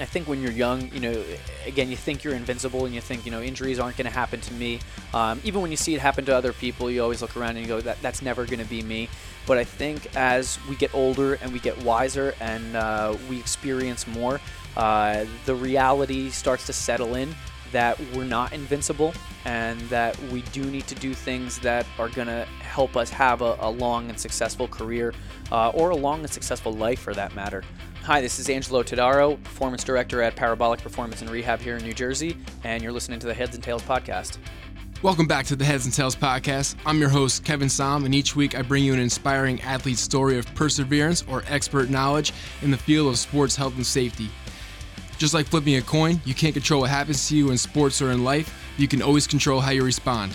I think when you're young, you know, again, you think you're invincible and you think, you know, injuries aren't going to happen to me. Um, even when you see it happen to other people, you always look around and you go, that, that's never going to be me. But I think as we get older and we get wiser and uh, we experience more, uh, the reality starts to settle in that we're not invincible and that we do need to do things that are going to help us have a, a, long and successful career uh, or a long and successful life for that matter. Hi, this is Angelo Todaro, Performance Director at Parabolic Performance and Rehab here in New Jersey, and you're listening to the Heads and Tails podcast. Welcome back to the Heads and Tails podcast. I'm your host, Kevin Som, and each week I bring you an inspiring athlete story of perseverance or expert knowledge in the field of sports health and safety. Just like flipping a coin, you can't control what happens to you in sports or in life, you can always control how you respond.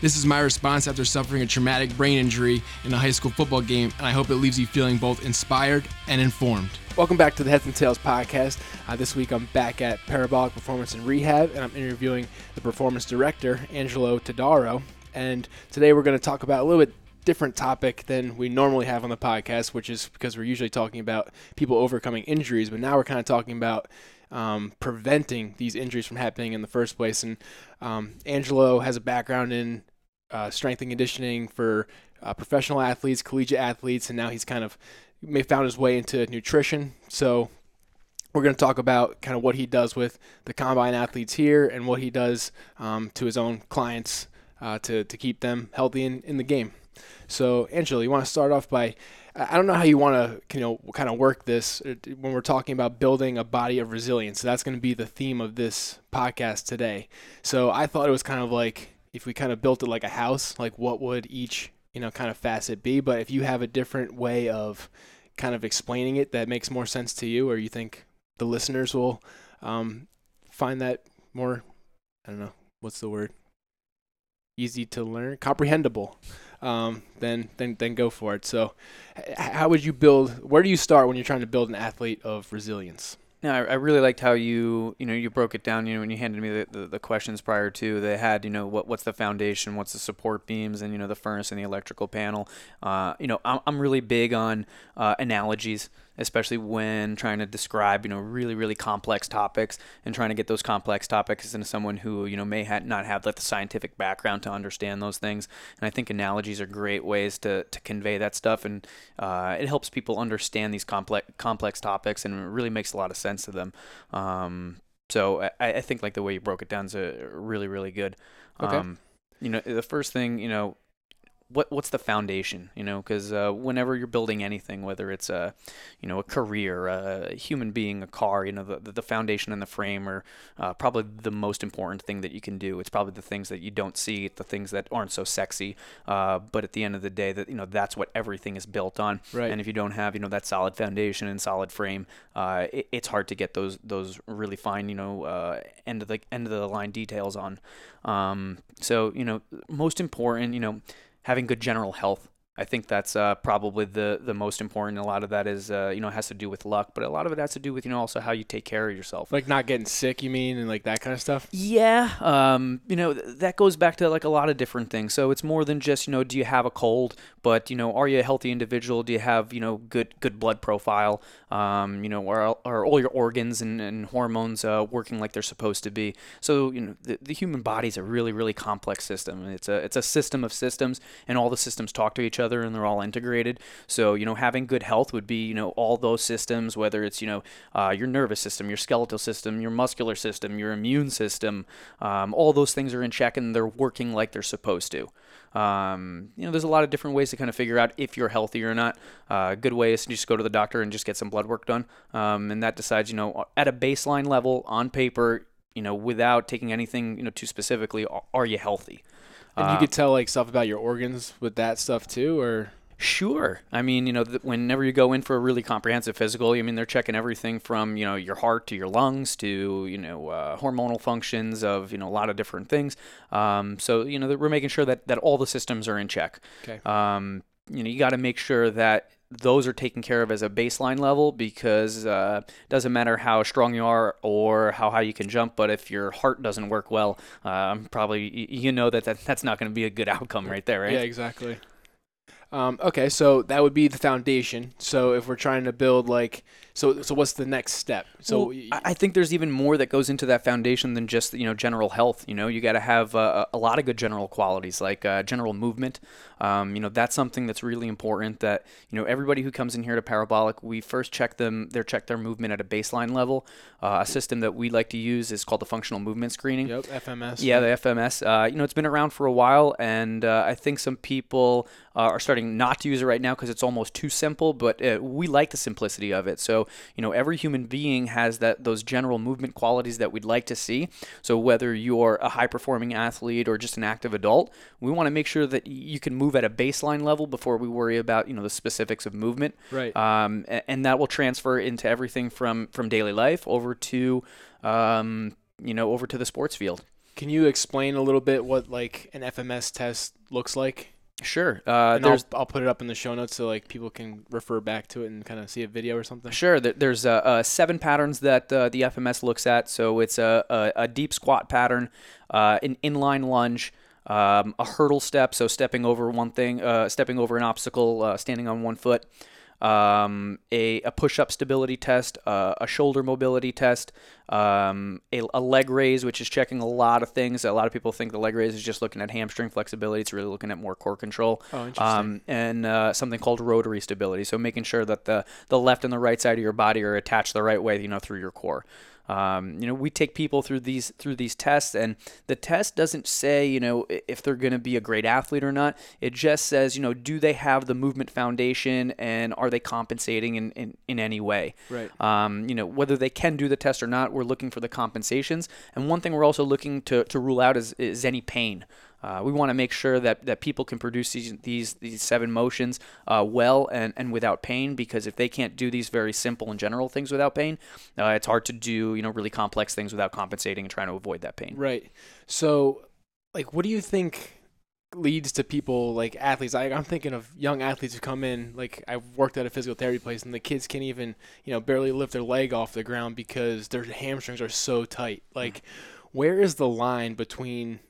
This is my response after suffering a traumatic brain injury in a high school football game, and I hope it leaves you feeling both inspired and informed. Welcome back to the Heads and Tails podcast. Uh, this week I'm back at Parabolic Performance and Rehab, and I'm interviewing the performance director, Angelo Todaro. And today we're going to talk about a little bit different topic than we normally have on the podcast, which is because we're usually talking about people overcoming injuries, but now we're kind of talking about um, preventing these injuries from happening in the first place. And um, Angelo has a background in uh, strength and conditioning for uh, professional athletes, collegiate athletes, and now he's kind of may found his way into nutrition. So we're going to talk about kind of what he does with the combine athletes here and what he does um, to his own clients uh, to, to keep them healthy in, in the game. So, Angelo, you want to start off by I don't know how you want to, you know, kind of work this uh, when we're talking about building a body of resilience. So that's going to be the theme of this podcast today. So I thought it was kind of like if we kind of built it like a house, like what would each, you know, kind of facet be? But if you have a different way of kind of explaining it that makes more sense to you, or you think the listeners will um, find that more, I don't know, what's the word? Easy to learn, comprehensible um, then then then go for it. So, how would you build? Where do you start when you're trying to build an athlete of resilience? No, I, I really liked how you you know you broke it down. You know when you handed me the, the, the, questions prior to, they had you know what what's the foundation, what's the support beams, and you know the furnace and the electrical panel. Uh, you know I'm I'm really big on uh, analogies especially when trying to describe, you know, really, really complex topics and trying to get those complex topics into someone who, you know, may ha- not have like the scientific background to understand those things. And I think analogies are great ways to, to convey that stuff. And uh, it helps people understand these complex, complex topics and it really makes a lot of sense to them. Um, so I, I think like the way you broke it down is a really, really good. Okay. Um, you know, the first thing, you know, what what's the foundation you know? Because uh, whenever you're building anything whether it's a you know a career a human being a car you know the, the foundation and the frame are uh, probably the most important thing that you can do. It's probably the things that you don't see the things that aren't so sexy uh, but at the end of the day that you know that's what everything is built on. Right. and if you don't have you know that solid foundation and solid frame uh, it, it's hard to get those those really fine you know uh, end of the end of the line details on. Um, so you know most important you know having good general health I think that's uh, probably the the most important. A lot of that is uh, you know has to do with luck, but a lot of it has to do with you know also how you take care of yourself. Like not getting sick, you mean, and like that kind of stuff. Yeah, um, you know that goes back to like a lot of different things. So it's more than just you know do you have a cold, but you know are you a healthy individual? Do you have you know good good blood profile? Um, you know are, are all your organs and, and hormones uh, working like they're supposed to be? So you know the, the human body is a really really complex system. It's a it's a system of systems, and all the systems talk to each other and they're all integrated. So, you know, having good health would be, you know, all those systems, whether it's, you know, uh, your nervous system, your skeletal system, your muscular system, your immune system, um, all those things are in check and they're working like they're supposed to. Um, you know, there's a lot of different ways to kind of figure out if you're healthy or not. Uh, good way is to just go to the doctor and just get some blood work done. Um, and that decides, you know, at a baseline level on paper, you know, without taking anything, you know, too specifically, are you healthy? And you uh, could tell like stuff about your organs with that stuff too, or Sure. I mean, you know, th- whenever you go in for a really comprehensive physical, I mean, they're checking everything from, you know, your heart to your lungs to, you know, uh, hormonal functions of, you know, a lot of different things. Um, so, you know, we're making sure that, that all the systems are in check. Okay. Um, you know, you got to make sure that those are taken care of as a baseline level because uh, doesn't matter how strong you are or how high you can jump, but if your heart doesn't work well, um, probably you know that, that that's not going to be a good outcome right there, right? Yeah, exactly. Um, okay, so that would be the foundation. So if we're trying to build like So so what's the next step? So Well, I think there's even more that goes into that foundation than just you know general health. You know, you got to have uh, a lot of good general qualities like uh, general movement. Um, you know, that's something that's really important. That you know everybody who comes in here to Parabolic, we first check them. They're check their movement at a baseline level. Uh, a system that we like to use is called the functional movement screening. yep, FMS. Yeah, the FMS. Uh, you know, it's been around for a while, and uh, I think some people uh, are starting not to use it right now because it's almost too simple. But uh, we like the simplicity of it. So you know, every human being has that those general movement qualities that we'd like to see. So whether you're a high performing athlete or just an active adult, we want to make sure that you can move at a baseline level before we worry about you know the specifics of movement. Right. Um, and that will transfer into everything from from daily life over to um, you know over to the sports field. Can you explain a little bit what like an FMS test looks like? Sure. Uh, and I'll, I'll put it up in the show notes so like people can refer back to it and kind of see a video or something. Sure. There's uh, uh, seven patterns that uh, the FMS looks at. So it's a, a, a deep squat pattern, uh, an inline lunge, um, a hurdle step, so stepping over one thing, uh, stepping over an obstacle, uh, standing on one foot, um, a, a push-up stability test, uh, a shoulder mobility test, um, a, a leg raise, which is checking a lot of things. A lot of people think the leg raise is just looking at hamstring flexibility. It's really looking at more core control. Oh, interesting. Um, and uh, something called rotary stability. So making sure that the the left and the right side of your body are attached the right way, you know, through your core. Um, you know, we take people through these through these tests, and the test doesn't say, you know, if they're going to be a great athlete or not. It just says, you know, do they have the movement foundation, and are they compensating in in, in any way? Right. Um, you know, whether they can do the test or not, we're looking for the compensations. And one thing we're also looking to, to rule out is, is any pain. Uh, we want to make sure that, that people can produce these these, these seven motions uh, well and, and without pain because if they can't do these very simple and general things without pain, uh, it's hard to do you know really complex things without compensating and trying to avoid that pain. Right. So, like, what do you think leads to people like athletes? I, I'm thinking of young athletes who come in. Like, I've worked at a physical therapy place, and the kids can't even, you know, barely lift their leg off the ground because their hamstrings are so tight. Like, where is the line between,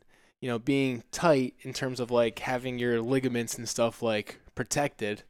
you know, being tight in terms of like having your ligaments and stuff like protected,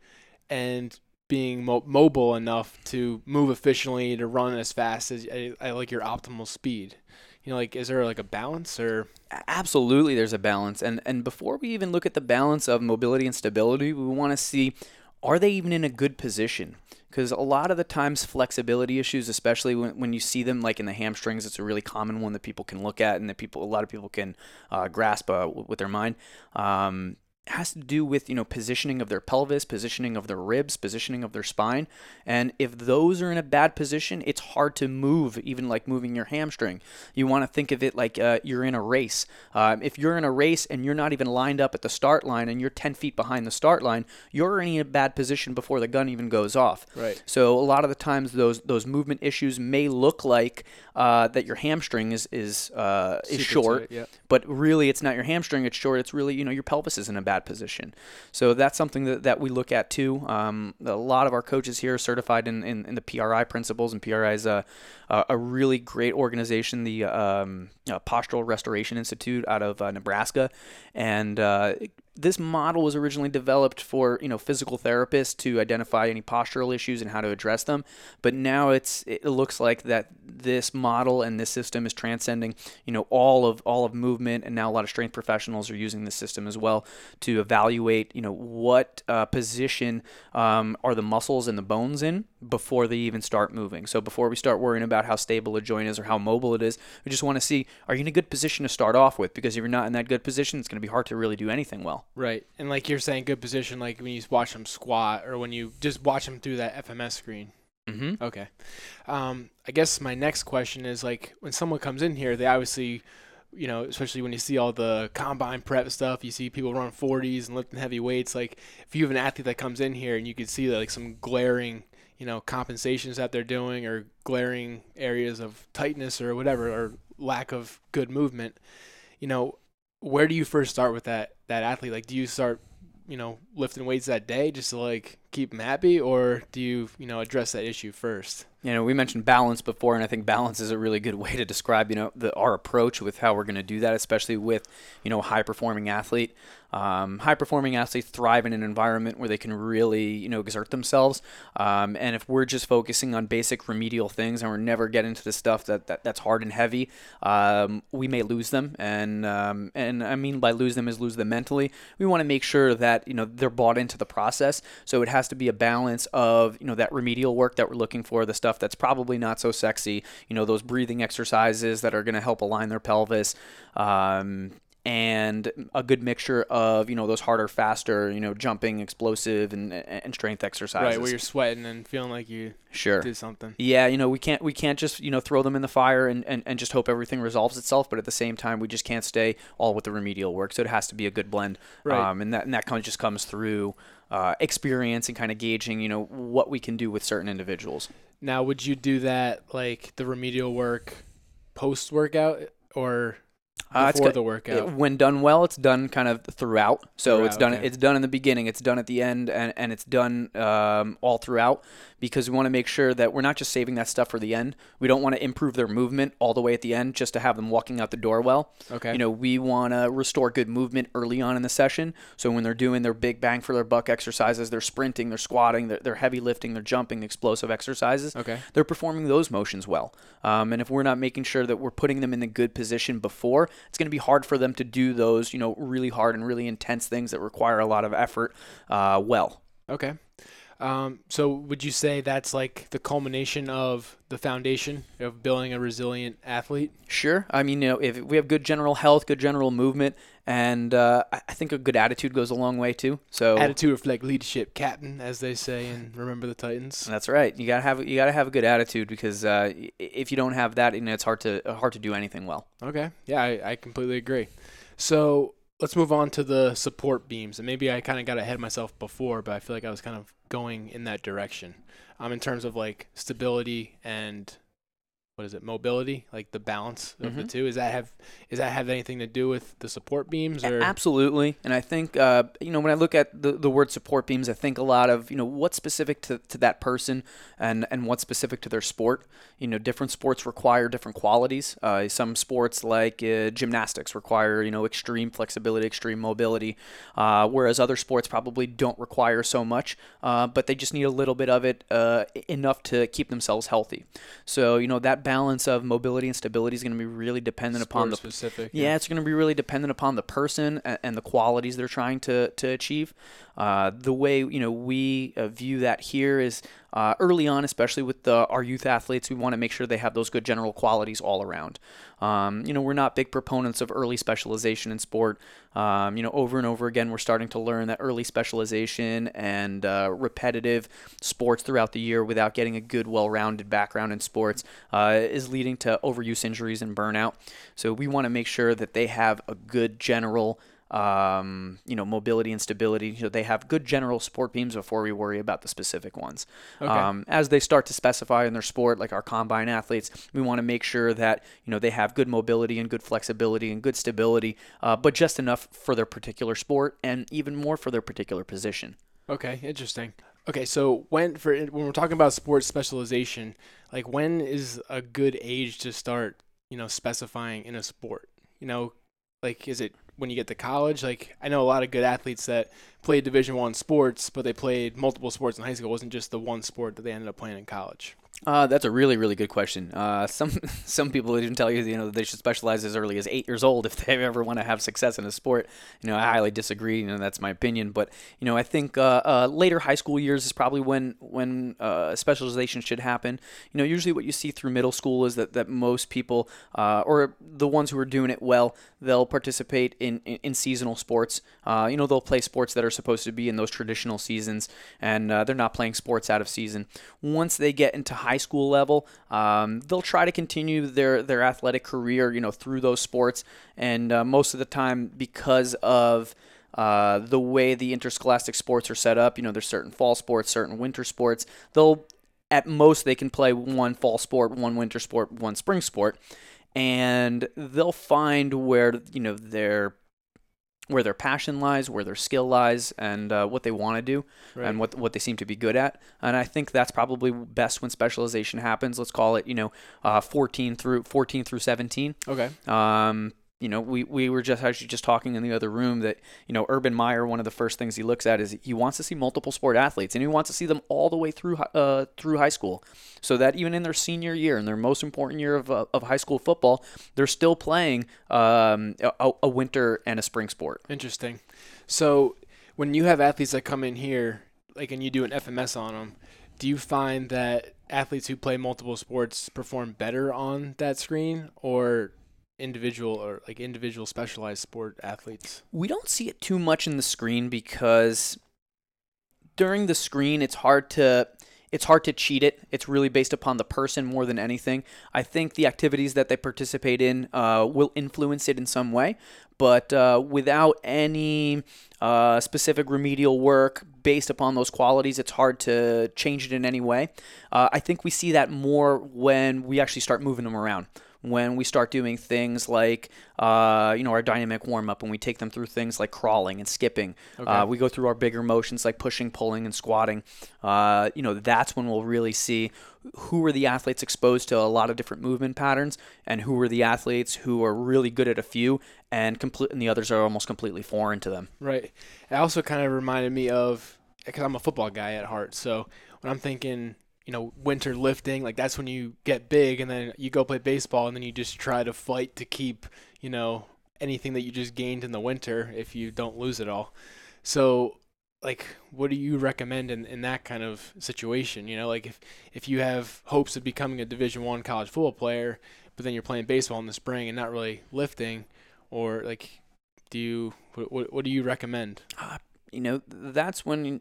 and being mo- mobile enough to move efficiently to run as fast as like your optimal speed? You know, like, is there like a balance or? Absolutely, there's a balance, and and before we even look at the balance of mobility and stability, we want to see are they even in a good position? Because a lot of the times, flexibility issues, especially when, when you see them like in the hamstrings, it's a really common one that people can look at and that people, a lot of people can uh, grasp uh, with their mind. Um, has to do with you know positioning of their pelvis, positioning of their ribs, positioning of their spine, and if those are in a bad position, it's hard to move, even like moving your hamstring. You want to think of it like uh, you're in a race. Um, if you're in a race and you're not even lined up at the start line and you're 10 feet behind the start line, you're in a bad position before the gun even goes off. Right. So a lot of the times those those movement issues may look like uh, that your hamstring is is uh, is short, yeah. but really it's not your hamstring it's short it's really you know your pelvis is in a bad position. So that's something that, that we look at too. Um, a lot of our coaches here are certified in, in, in the pri principles and pri is a, a a really great organization the um, uh, postural restoration institute out of uh, nebraska. And uh, this model was originally developed for you know physical therapists to identify any postural issues and how to address them. But now it's it looks like that this model and this system is transcending you know all of all of movement. And now a lot of strength professionals are using this system as well to evaluate you know what uh, position um, are the muscles and the bones in before they even start moving so before we start worrying about how stable a joint is or how mobile it is we just want to see are you in a good position to start off with because if you're not in that good position it's going to be hard to really do anything well Right. And like you're saying, good position, like when you watch them squat or when you just watch them through that FMS screen. mm-hmm. Okay. Um, I guess my next question is like when someone comes in here, they obviously, you know, especially when you see all the combine prep stuff, you see people run 40s and lifting heavy weights. Like if you have an athlete that comes in here and you can see like some glaring, you know, compensations that they're doing or glaring areas of tightness or whatever or lack of good movement, you know, where do you first start with that that athlete? Like, do you start, you know, lifting weights that day just to like keep them happy, or do you you know address that issue first? You know, we mentioned balance before, and I think balance is a really good way to describe, you know, the, our approach with how we're going to do that, especially with, you know, a high performing athlete. Um, high performing athletes thrive in an environment where they can really, you know, exert themselves. Um, and if we're just focusing on basic remedial things and we're never getting to the stuff that, that that's hard and heavy, um, we may lose them. And um, and I mean by lose them is lose them mentally. We want to make sure that you know they're bought into the process. So it has to be a balance of you know that remedial work that we're looking for, the stuff that's probably not so sexy. You know those breathing exercises that are going to help align their pelvis. Um, and a good mixture of you know those harder, faster, you know, jumping, explosive, and and strength exercises. Right, where you're sweating and feeling like you sure did something. Yeah, you know, we can't we can't just you know throw them in the fire and, and, and just hope everything resolves itself. But at the same time, we just can't stay all with the remedial work. So it has to be a good blend. Right. Um, and that and that kind of just comes through uh, experience and kind of gauging you know what we can do with certain individuals. Now, would you do that like the remedial work post workout or Uh, it's before the workout? It- when done well, it's done kind of throughout. So it's done. okay. It's done in the beginning. It's done at the end, and, and it's done um, all throughout because we want to make sure that we're not just saving that stuff for the end. We don't want to improve their movement all the way at the end just to have them walking out the door well. Okay. You know, we want to restore good movement early on in the session. So when they're doing their big bang for their buck exercises, they're sprinting, they're squatting, they're, they're heavy lifting, they're jumping, explosive exercises Okay. they're performing those motions well. Um, and if we're not making sure that we're putting them in the good position before, it's going to be hard for them to do those, you know, really hard and really intense things that require a lot of effort uh, well. Okay. Um, so would you say that's like the culmination of the foundation of building a resilient athlete? Sure. I mean, you know, if we have good general health, good general movement, and uh, I think a good attitude goes a long way too. So Attitude reflect leadership, captain, as they say in Remember the Titans. that's right. You gotta have you gotta have a good attitude because uh, if you don't have that, you know, it's hard to hard to do anything well. Okay. Yeah, I, I completely agree. So let's move on to the support beams. And maybe I kind of got ahead of myself before, but I feel like I was kind of going in that direction. Um, in terms of like stability and what is it, mobility, like the balance of the Mhm. two. Is that have is that have anything to do with the support beams or Absolutely, and I think uh, you know when I look at the, the word support beams, I think a lot of you know what's specific to, to that person and and what's specific to their sport. You know, different sports require different qualities. Uh, some sports like uh, gymnastics require you know extreme flexibility, extreme mobility, uh, whereas other sports probably don't require so much, uh, but they just need a little bit of it uh, enough to keep themselves healthy. So you know that balance of mobility and stability is going to be really dependent upon the specific? yeah, it's going to be really dependent upon the person and, and the qualities they're trying to, to achieve. Uh, the way you know we uh, view that here is uh, early on, especially with the, our youth athletes, we want to make sure they have those good general qualities all around. Um, you know, we're not big proponents of early specialization in sport. Um, you know, over and over again, we're starting to learn that early specialization and uh, repetitive sports throughout the year without getting a good, well-rounded background in sports uh, is leading to overuse injuries and burnout. So we want to make sure that they have a good general um, you know, mobility and stability. You know, they have good general sport beams before we worry about the specific ones. Okay. Um, as they start to specify in their sport, like our combine athletes, we want to make sure that you know they have good mobility and good flexibility and good stability, uh, but just enough for their particular sport and even more for their particular position. Okay, interesting. Okay, so when for when we're talking about sports specialization, like when is a good age to start, you know, specifying in a sport? You know, like is it when you get to college? Like I know a lot of good athletes that played Division One sports, but they played multiple sports in high school. It wasn't just the one sport that they ended up playing in college. Uh, that's a really, really good question. Uh, some some people even tell you, you know, they should specialize as early as eight years old if they ever want to have success in a sport. You know, I highly disagree. You know, that's my opinion. But you know, I think uh, uh, later high school years is probably when when uh, specialization should happen. You know, usually what you see through middle school is that that most people, uh, or the ones who are doing it well, they'll participate in in, in seasonal sports. Uh, you know, they'll play sports that are supposed to be in those traditional seasons, and uh, they're not playing sports out of season. Once they get into high school level, um, they'll try to continue their their athletic career, you know, through those sports, and uh, most of the time because of uh, the way the interscholastic sports are set up, you know, there's certain fall sports, certain winter sports. They'll at most they can play one fall sport, one winter sport, one spring sport, and they'll find where you know their where their passion lies, where their skill lies, and uh, what they want to do, Right. and what what they seem to be good at. And I think that's probably best when specialization happens. Let's call it, you know, uh, 14 through 14 through 17. Okay. Um, you know, we, we were just actually just talking in the other room that, you know, Urban Meyer, one of the first things he looks at is he wants to see multiple sport athletes and he wants to see them all the way through, uh, through high school. So that even in their senior year, in their most important year of, uh, of high school football, they're still playing um, a, a winter and a spring sport. Interesting. So when you have athletes that come in here, like, and you do an FMS on them, do you find that athletes who play multiple sports perform better on that screen, or individual or like individual specialized sport athletes? We don't see it too much in the screen because during the screen it's hard to it's hard to cheat it. It's really based upon the person more than anything. I think the activities that they participate in uh, will influence it in some way, but uh, without any uh, specific remedial work based upon those qualities, it's hard to change it in any way. Uh, I think we see that more when we actually start moving them around when we start doing things like uh, you know our dynamic warm up and we take them through things like crawling and skipping uh, we go through our bigger motions like pushing pulling and squatting uh, you know that's when we'll really see who are the athletes exposed to a lot of different movement patterns and who are the athletes who are really good at a few and complete and the others are almost completely foreign to them Right. It also kind of reminded me of because I'm a football guy at heart. So when I'm thinking, you know, winter lifting, like that's when you get big, and then you go play baseball, and then you just try to fight to keep, you know, anything that you just gained in the winter if you don't lose it all. So like what do you recommend in, in that kind of situation you know like if if you have hopes of becoming a division one college football player but then you're playing baseball in the spring and not really lifting or like do you what, what, what do you recommend ah, you know, that's when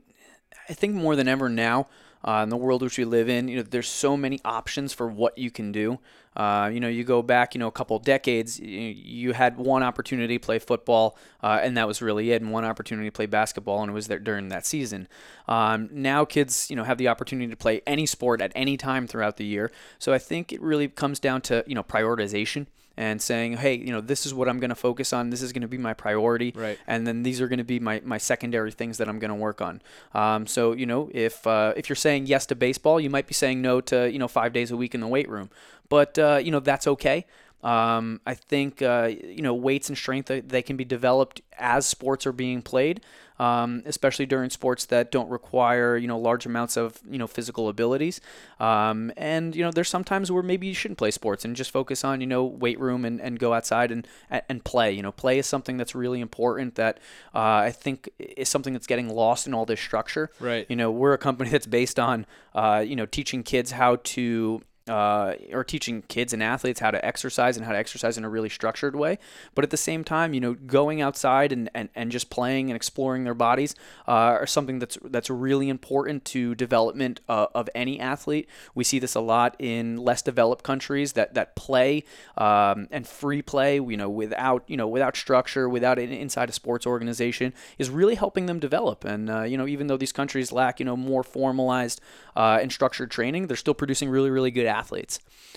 I think more than ever now, uh, in the world which we live in, you know, there's so many options for what you can do. Uh, you know, you go back, you know, a couple decades, you, had one opportunity to play football, uh, and that was really it, and one opportunity to play basketball, and it was there during that season. Um, now kids, you know, have the opportunity to play any sport at any time throughout the year. So I think it really comes down to, you know, prioritization and saying, hey, you know, this is what I'm going to focus on. This is going to be my priority. Right. And then these are going to be my, my secondary things that I'm going to work on. Um, so, you know, if uh, if you're saying yes to baseball, you might be saying no to, you know, five days a week in the weight room. But, uh, you know, that's okay. Um, I think, uh, you know, weights and strength, they- can be developed as sports are being played. Um, especially during sports that don't require you know large amounts of you know physical abilities, um, and you know there's sometimes where maybe you shouldn't play sports and just focus on you know weight room and, and go outside and and play. You know, play is something that's really important that uh, I think is something that's getting lost in all this structure. Right. You know, we're a company that's based on uh, you know teaching kids how to uh, or teaching kids and athletes how to exercise and how to exercise in a really structured way. But at the same time, you know, going outside and, and, and just playing and exploring their bodies uh, are something that's that's really important to development uh, of any athlete. We see this a lot in less developed countries that that play um, and free play, you know, without you know without structure, without an inside a sports organization, is really helping them develop. And uh, you know, even though these countries lack you know more formalized uh, and structured training, they're still producing really really good.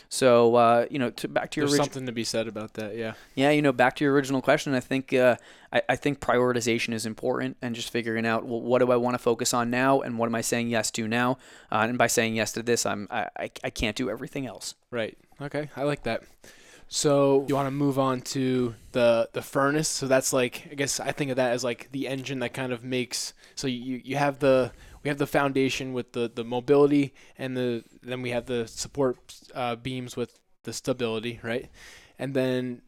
So uh, you know, to, back to your there's orig- something to be said about that yeah yeah, you know, back to your original question, I think uh, I, I think prioritization is important, and just figuring out well, what do I want to focus on now, and what am I saying yes to now, uh, and by saying yes to this, I'm I, I, I can't do everything else. Right. Okay. I like that. So you want to move on to the the furnace. So that's like I guess I think of that as like the engine that kind of makes. So you you have the we have the foundation with the the mobility and the then we have the support uh, beams with the stability, right? And then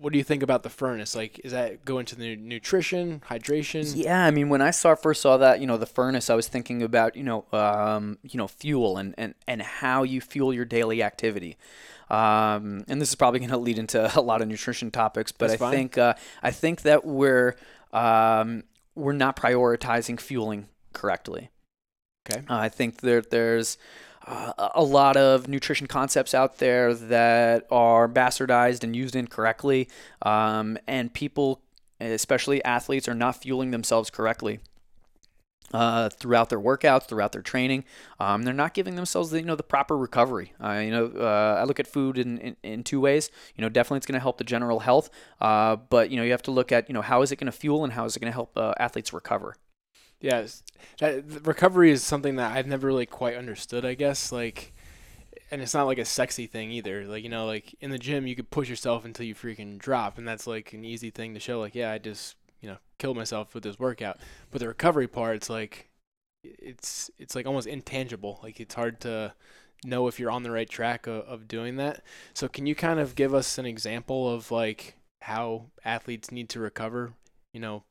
what do you think about the furnace? Like, is that go into the nutrition, hydration? Yeah, I mean, when I saw first saw that, you know, the furnace, I was thinking about, you know, um, you know, fuel and, and, and how you fuel your daily activity. Um, and this is probably going to lead into a lot of nutrition topics, but That's I fine. think uh, I think that we're um, we're not prioritizing fueling correctly. Okay. Uh, I think that there's uh, a lot of nutrition concepts out there that are bastardized and used incorrectly, um, and people, especially athletes, are not fueling themselves correctly. uh, throughout their workouts, throughout their training. Um, they're not giving themselves the you know the proper recovery. Uh, you know, uh, I look at food in, in, in, two ways. You know, definitely it's going to help the general health, uh, but you know you have to look at you know how is it going to fuel and how is it going to help uh, athletes recover. Yeah, that recovery is something that I've never really quite understood. I guess like. And it's not like a sexy thing either. Like you know, like in the gym, you could push yourself until you freaking drop, and that's like an easy thing to show. Like, yeah, I just you know killed myself with this workout. But the recovery part, it's like it's it's like almost intangible. Like it's hard to know if you're on the right track of, of doing that. So can you kind of give us an example of like how athletes need to recover? You know,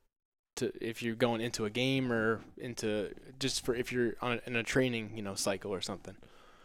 to if you're going into a game or into just for if you're on a, in a training you know cycle or something.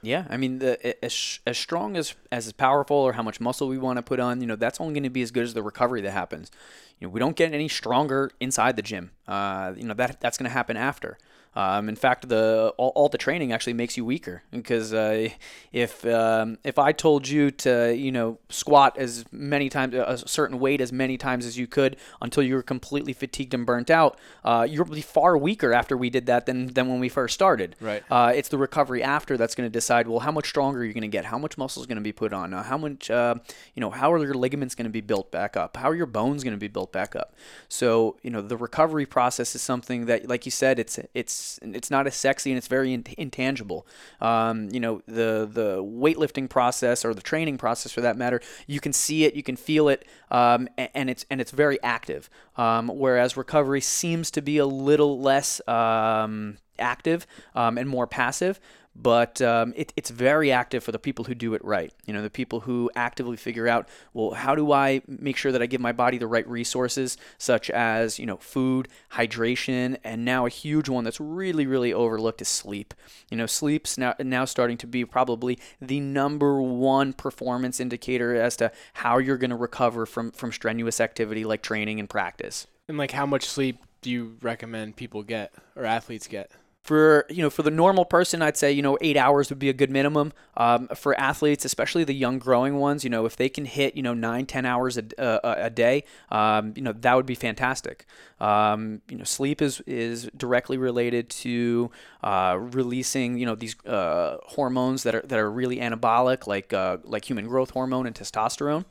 Yeah, I mean, the, as, as strong as as powerful or how much muscle we want to put on, you know, that's only going to be as good as the recovery that happens. You know, we don't get any stronger inside the gym. Uh, you know that that's going to happen after. Um, in fact, the all, all, the training actually makes you weaker because uh, if um, if I told you to you know squat as many times a certain weight as many times as you could until you were completely fatigued and burnt out, uh, you'll be far weaker after we did that than than when we first started. Right. Uh, it's the recovery after that's going to decide well how much stronger you're going to get, how much muscle is going to be put on, uh, how much uh, you know how are your ligaments going to be built back up, how are your bones going to be built back up. So you know the recovery process is something that, like you said, it's it's it's not as sexy and it's very intangible. Um, you know, the the weightlifting process or the training process for that matter, you can see it, you can feel it, um, and, it's and it's very active. Um, whereas recovery seems to be a little less um, active um, and more passive but um, it, it's very active for the people who do it right. You know, the people who actively figure out, well, how do I make sure that I give my body the right resources, such as you know, food, hydration, and now a huge one that's really, really overlooked is sleep. You know, sleep's now now starting to be probably the number one performance indicator as to how you're going to recover from from strenuous activity like training and practice. And like, how much sleep do you recommend people get or athletes get? For you know for the normal person i'd say you know eight hours would be a good minimum. Um, for athletes especially the young growing ones you know if they can hit you know nine ten hours a, uh, a day um, you know that would be fantastic. Um, you know sleep is is directly related to uh, releasing you know these uh, hormones that are that are really anabolic like uh, like human growth hormone and testosterone.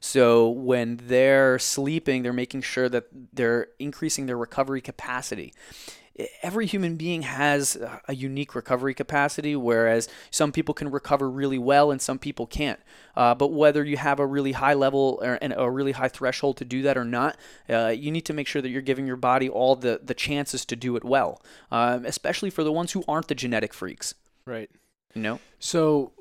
So when they're sleeping they're making sure that they're increasing their recovery capacity every human being has a unique recovery capacity, whereas some people can recover really well and some people can't. Uh, but whether you have a really high level or, and a really high threshold to do that or not, uh, you need to make sure that you're giving your body all the, the chances to do it well, um, especially for the ones who aren't the genetic freaks. Right. You know? So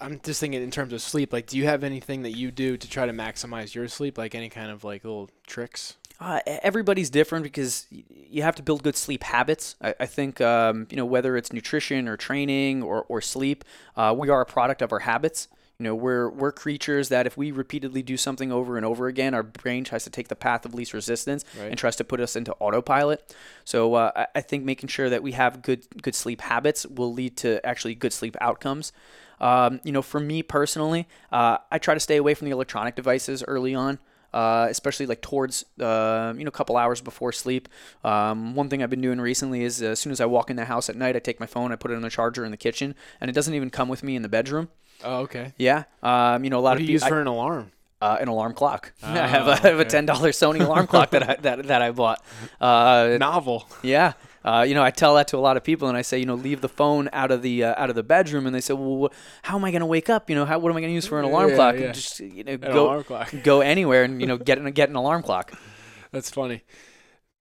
I'm just thinking in terms of sleep. Like, do you have anything that you do to try to maximize your sleep? Like any kind of like little tricks? Uh, everybody's different because you have to build good sleep habits. I, I think um, you know whether it's nutrition or training or, or sleep, uh, we are a product of our habits. You know, we're we're creatures that if we repeatedly do something over and over again, our brain tries to take the path of least resistance right. and tries to put us into autopilot. So uh, I think making sure that we have good good sleep habits will lead to actually good sleep outcomes. Um, you know, for me personally, uh, I try to stay away from the electronic devices early on uh, especially like towards uh, you know a couple hours before sleep. Um, one thing I've been doing recently is as soon as I walk in the house at night, I take my phone, I put it on the charger in the kitchen, and it doesn't even come with me in the bedroom. Oh, okay. Yeah. Um, you know, a lot what of do you use for an alarm? Uh, an alarm clock. Oh, I have a, okay. I have a ten dollar Sony alarm clock that I that, that I bought. Uh, Novel. Yeah. Uh, you know, I tell that to a lot of people, and I say, you know, leave the phone out of the uh, out of the bedroom, and they say, well, how am I going to wake up? You know, how, what am I going to use for an alarm yeah, clock? Yeah. And just you know, an go go anywhere and you know get an, get an alarm clock. That's funny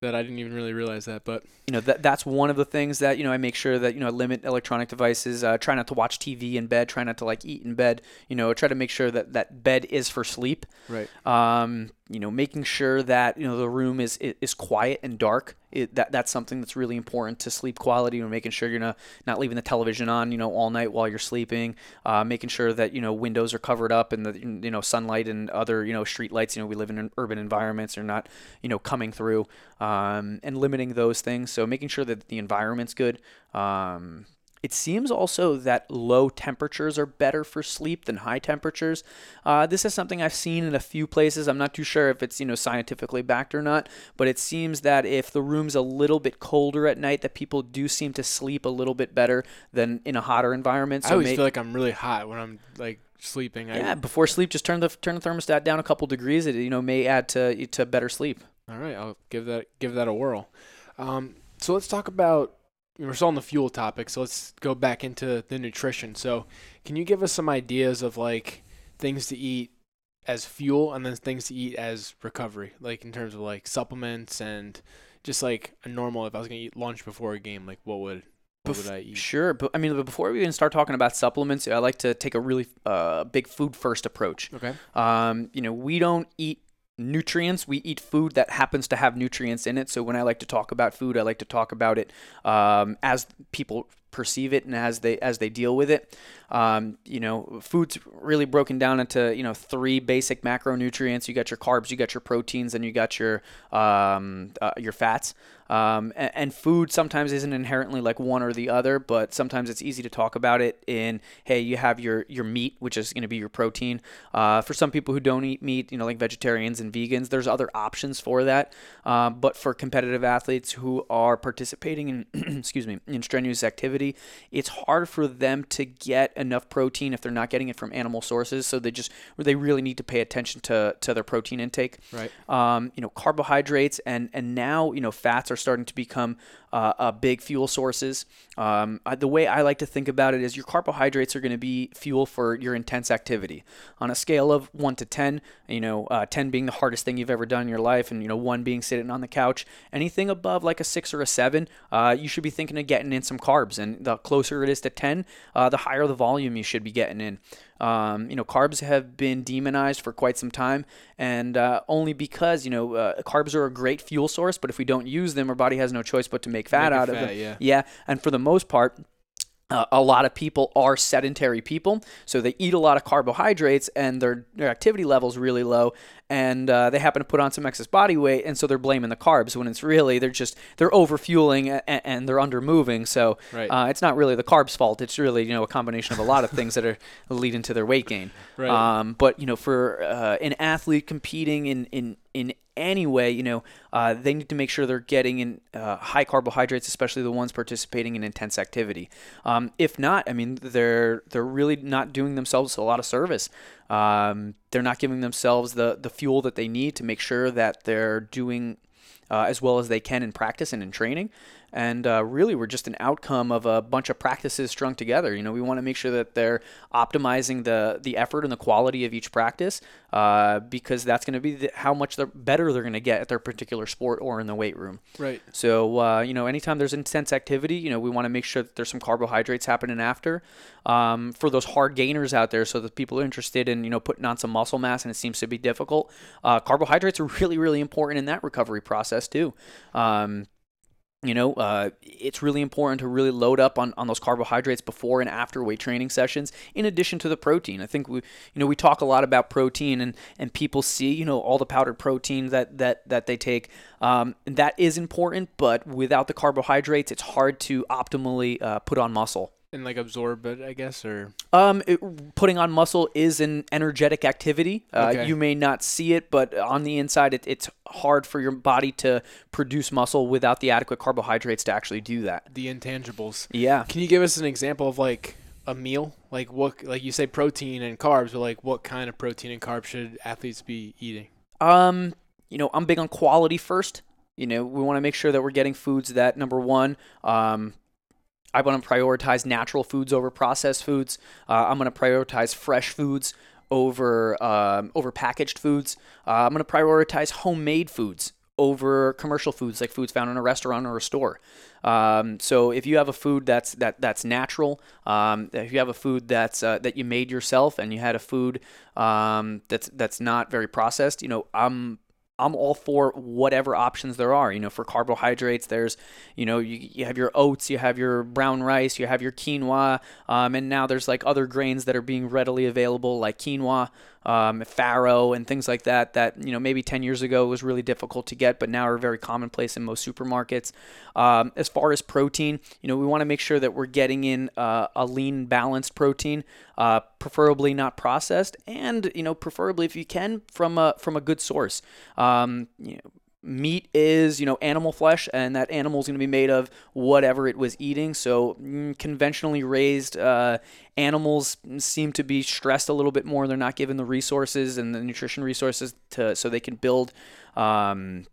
that I didn't even really realize that, but you know that that's one of the things that you know I make sure that you know I limit electronic devices. Uh, try not to watch TV in bed. Try not to like eat in bed. You know, try to make sure that that bed is for sleep. Right. Um, you know, making sure that you know the room is is quiet and dark. It, that that's something that's really important to sleep quality. Know, making sure you're not not leaving the television on, you know, all night while you're sleeping. Uh, making sure that you know windows are covered up and the you know sunlight and other you know street lights. You know, we live in urban environments are not you know coming through. Um, and limiting those things. So making sure that the environment's good. Um, it seems also that low temperatures are better for sleep than high temperatures. Uh, this is something I've seen in a few places. I'm not too sure if it's you know scientifically backed or not, but it seems that if the room's a little bit colder at night, that people do seem to sleep a little bit better than in a hotter environment. So I always may- feel like I'm really hot when I'm like sleeping. Yeah, I, before sleep, just turn the turn the thermostat down a couple degrees. It you know may add to to better sleep. All right, I'll give that give that a whirl. Um, so let's talk about we're still on the fuel topic, so let's go back into the nutrition. So, can you give us some ideas of like things to eat as fuel and then things to eat as recovery, like in terms of like supplements and just like a normal. If I was gonna eat lunch before a game, like what would what would I eat? Sure, but I mean, before we even start talking about supplements, I like to take a really uh, big food first approach. Okay. Um, you know, we don't eat nutrients. We eat food that happens to have nutrients in it. So when I like to talk about food, I like to talk about it um, as people perceive it and as they as they deal with it. Um, you know, food's really broken down into you know three basic macronutrients. You got your carbs, you got your proteins, and you got your um, uh, your fats. Um, and, food sometimes isn't inherently like one or the other, but sometimes it's easy to talk about it in, hey, you have your, your meat, which is going to be your protein. Uh, for some people who don't eat meat, you know, like vegetarians and vegans, there's other options for that. Uh, but for competitive athletes who are participating in, excuse me, in strenuous activity, it's hard for them to get enough protein if they're not getting it from animal sources. So they just, they really need to pay attention to, to their protein intake. Right. Um, you know, carbohydrates and, and now, you know, fats are starting to become uh, uh, big fuel sources. Um, the way I like to think about it is your carbohydrates are going to be fuel for your intense activity. On a scale of one to ten, you know, uh, ten being the hardest thing you've ever done in your life, and you know, one being sitting on the couch. Anything above like a six or a seven, uh, you should be thinking of getting in some carbs. And the closer it is to ten, uh, the higher the volume you should be getting in. Um, you know, carbs have been demonized for quite some time, and uh, only because you know uh, carbs are a great fuel source. But if we don't use them, our body has no choice but to make fat make out of them. Yeah. yeah, and for the most part. Uh, a lot of people are sedentary people, so they eat a lot of carbohydrates and their, their activity level is really low, and uh, they happen to put on some excess body weight, and so they're blaming the carbs when it's really they're just they're overfueling and, and they're under moving. So right. uh, it's not really the carbs' fault. It's really you know a combination of a lot of things that are leading to their weight gain. Right. Um, but you know, for uh, an athlete competing in in in any way, you know, uh, they need to make sure they're getting in uh, high carbohydrates, especially the ones participating in intense activity. Um, if not, I mean, they're they're really not doing themselves a lot of service. Um, they're not giving themselves the the fuel that they need to make sure that they're doing uh, as well as they can in practice and in training and uh, really we're just an outcome of a bunch of practices strung together. You know we want to make sure that they're optimizing the the effort and the quality of each practice uh, because that's going to be the, how much they're better they're going to get at their particular sport or in the weight room. Right. So uh, you know anytime there's intense activity you know we want to make sure that there's some carbohydrates happening after um, for those hard gainers out there so that people are interested in you know putting on some muscle mass and it seems to be difficult. Uh, carbohydrates are really really important in that recovery process too. Um, you know, uh, it's really important to really load up on, on those carbohydrates before and after weight training sessions, in addition to the protein. I think we, you know, we talk a lot about protein and, and people see, you know, all the powdered protein that, that, that they take. Um, that is important, but without the carbohydrates, it's hard to optimally uh, put on muscle and like absorb it, I guess, or um, it, putting on muscle is an energetic activity. Uh, okay. You may not see it, but on the inside, it, it's hard for your body to produce muscle without the adequate carbohydrates to actually do that. The intangibles. Yeah. Can you give us an example of like a meal? Like what? Like you say, protein and carbs, but like what kind of protein and carbs should athletes be eating? Um, you know, I'm big on quality first. You know, we want to make sure that we're getting foods that number one, um, I want to prioritize natural foods over processed foods. Uh, I'm going to prioritize fresh foods over um, over packaged foods. Uh, I'm going to prioritize homemade foods over commercial foods like foods found in a restaurant or a store. Um, so if you have a food that's that that's natural, um, if you have a food that's uh, that you made yourself, and you had a food um, that's that's not very processed, you know, I'm I'm all for whatever options there are. You know, for carbohydrates, there's, you know, you, you have your oats, you have your brown rice, you have your quinoa, um, and now there's like other grains that are being readily available, like quinoa. Um, farro, and things like that. That you know maybe 10 years ago was really difficult to get, but now are very commonplace in most supermarkets. Um, as far as protein, you know we want to make sure that we're getting in uh, a lean, balanced protein, uh, preferably not processed, and you know preferably if you can from a from a good source. Um, you know, meat is you know animal flesh and that animal is going to be made of whatever it was eating. So mm, conventionally raised uh, animals seem to be stressed a little bit more. They're not given the resources and the nutrition resources to so they can build um,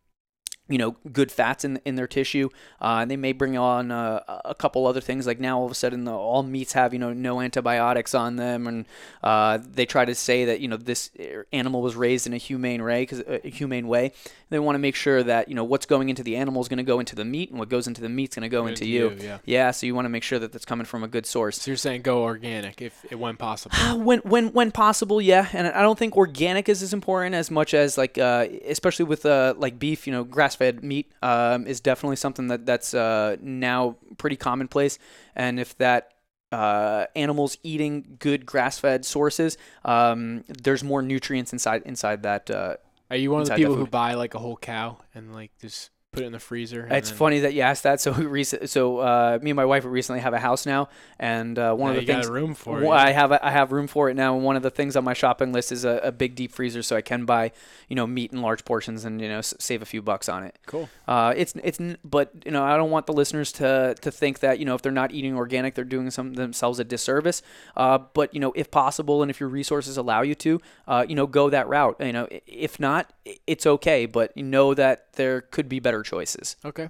you know, good fats in in their tissue. Uh, and they may bring on uh, a couple other things. Like now, all of a sudden, the, all meats have you know no antibiotics on them, and uh, they try to say that you know this animal was raised in a humane way, because uh, a humane way. They want to make sure that you know what's going into the animal is going to go into the meat, and what goes into the meat is going to go into, you. you. Yeah. yeah. So you want to make sure that that's coming from a good source. So you're saying go organic if when possible. when when when possible, yeah. And I don't think organic is as important as much as like uh, especially with uh, like beef. You know, grass grass-fed meat um, is definitely something that that's uh, now pretty commonplace. And if that uh, animals eating good grass-fed sources, um, there's more nutrients inside inside that. Uh, Are you one of the people who buy like a whole cow and like just put it in the freezer. It's then... funny that you asked that. So we so uh, me and my wife recently have a house now, and uh, one now of the things room for it. I have I have room for it now. And one of the things on my shopping list is a, a, big deep freezer, so I can buy you know meat in large portions and you know s- save a few bucks on it. Cool. Uh, it's it's but you know I don't want the listeners to to think that you know if they're not eating organic they're doing some themselves a disservice. Uh, but you know if possible and if your resources allow you to, uh, you know go that route. You know if not, it's okay, but you know that there could be better choices. Okay.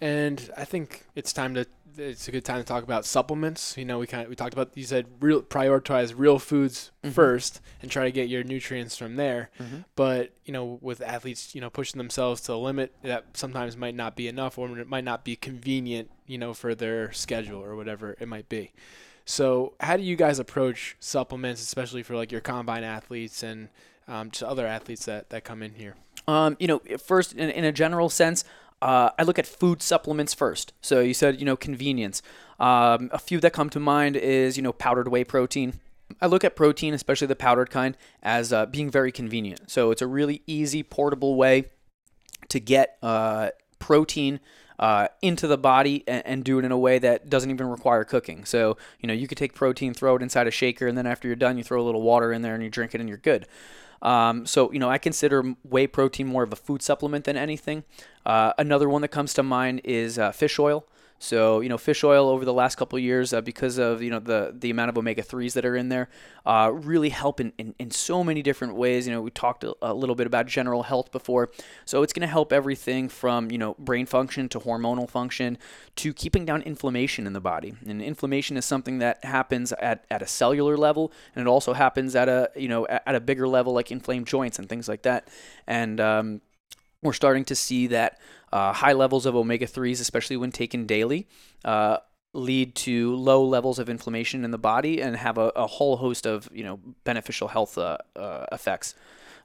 And I think it's time to it's a good time to talk about supplements. You know, we kind of we talked about you said real prioritize real foods mm-hmm. first and try to get your nutrients from there. Mm-hmm. But you know, with athletes, you know, pushing themselves to the limit, that sometimes might not be enough, or it might not be convenient, you know, for their schedule or whatever it might be. So, how do you guys approach supplements, especially for like your combine athletes and um, just other athletes that that come in here? Um, you know, first in, in a general sense, uh, I look at food supplements first. So you said, you know, convenience. Um, a few that come to mind is, you know, powdered whey protein. I look at protein, especially the powdered kind, as uh, being very convenient. So it's a really easy, portable way to get uh, protein uh, into the body and, and, do it in a way that doesn't even require cooking. So, you know, you could take protein, throw it inside a shaker, and then after you're done, you throw a little water in there and you drink it and you're good. Um, so, you know, I consider whey protein more of a food supplement than anything. Uh, another one that comes to mind is uh, fish oil. So you know, fish oil over the last couple years, uh, because of you know the the amount of omega threes that are in there, uh, really help in, in, in so many different ways. You know, we talked a, a little bit about general health before, so it's going to help everything from you know brain function to hormonal function to keeping down inflammation in the body. And inflammation is something that happens at, at a cellular level, and it also happens at a you know at, at a bigger level like inflamed joints and things like that. And um, we're starting to see that uh, high levels of omega 3s, especially when taken daily, uh, lead to low levels of inflammation in the body and have a, a whole host of you know beneficial health uh, uh effects.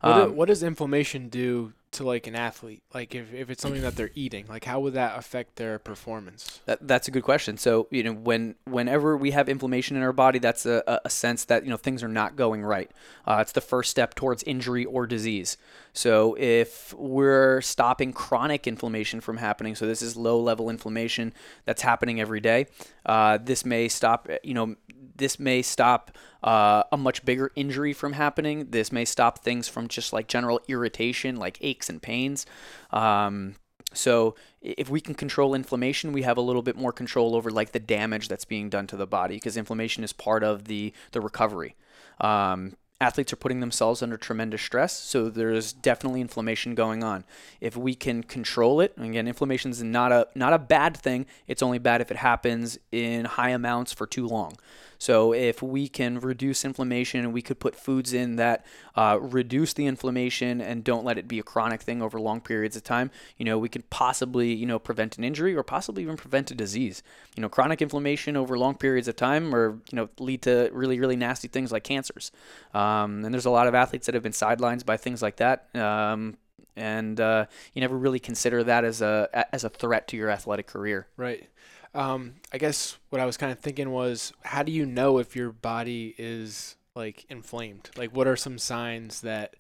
What, um, do, what does inflammation do to like an athlete? Like if, if it's something that they're eating, like how would that affect their performance? That, that's a good question. So you know when whenever we have inflammation in our body, that's a, a sense that you know things are not going right. Uh, it's the first step towards injury or disease. So if we're stopping chronic inflammation from happening, so this is low level inflammation that's happening every day, uh, this may stop. You know this may stop uh, a much bigger injury from happening. This may stop things from just like general irritation, like aches and pains. Um, so if we can control inflammation, we have a little bit more control over like the damage that's being done to the body because inflammation is part of the the recovery. Um, athletes are putting themselves under tremendous stress, so there's definitely inflammation going on. If we can control it, again, inflammation is not a not a bad thing. It's only bad if it happens in high amounts for too long. So if we can reduce inflammation and we could put foods in that uh, reduce the inflammation and don't let it be a chronic thing over long periods of time, you know, we could possibly, you know, prevent an injury or possibly even prevent a disease. You know, chronic inflammation over long periods of time or, you know, lead to really, really nasty things like cancers. Um, and there's a lot of athletes that have been sidelined by things like that. Um, and uh, you never really consider that as a as a threat to your athletic career. Right. Um, I guess what I was kind of thinking was, how do you know if your body is like inflamed? Like, what are some signs that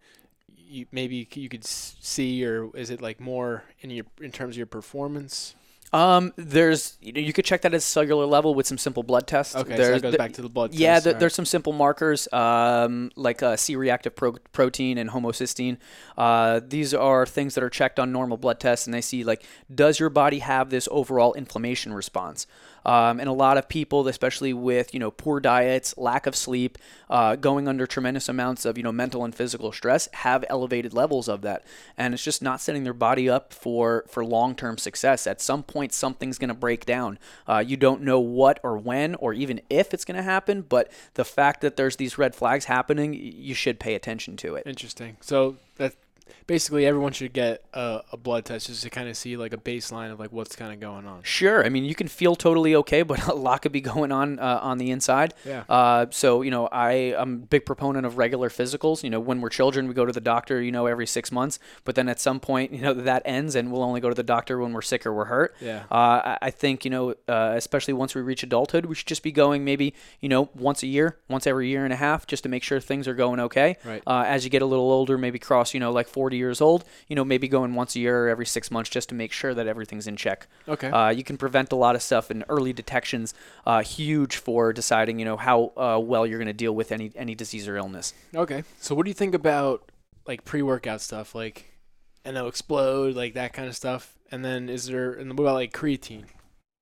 you maybe you could see, or is it like more in your in terms of your performance? Um, there's you, know, you could check that at a cellular level with some simple blood tests. Okay, there's, so that goes back to the blood. Yeah, test. there, there's some simple markers um, like uh, C-reactive pro- protein and homocysteine. Uh, these are things that are checked on normal blood tests, and they see like does your body have this overall inflammation response. Um, and a lot of people, especially with you know poor diets, lack of sleep, uh, going under tremendous amounts of you know mental and physical stress, have elevated levels of that, and it's just not setting their body up for for long term success. At some point, something's going to break down. Uh, you don't know what or when or even if it's going to happen, but the fact that there's these red flags happening, you should pay attention to it. Interesting. So that basically everyone should get a, a, blood test just to kind of see like a baseline of like what's kind of going on. Sure. I mean, you can feel totally okay, but a lot could be going on uh, on the inside. Yeah. Uh, so you know, I am a big proponent of regular physicals. You know, when we're children, we go to the doctor. You know, every six months. But then at some point, you know, that ends, and we'll only go to the doctor when we're sick or we're hurt. Yeah. Uh, I think you know, uh, especially once we reach adulthood, we should just be going maybe you know once a year, once every year and a half, just to make sure things are going okay. Right. Uh, as you get a little older, maybe cross you know like 40 years old you know, maybe going once a year or every six months just to make sure that everything's in check. Okay. Uh, you can prevent a lot of stuff, and early detection's uh, huge for deciding, you know, how uh, well you're going to deal with any any disease or illness. Okay. So what do you think about like pre-workout stuff, like and NO explode, like that kind of stuff? And then is there and what about like creatine?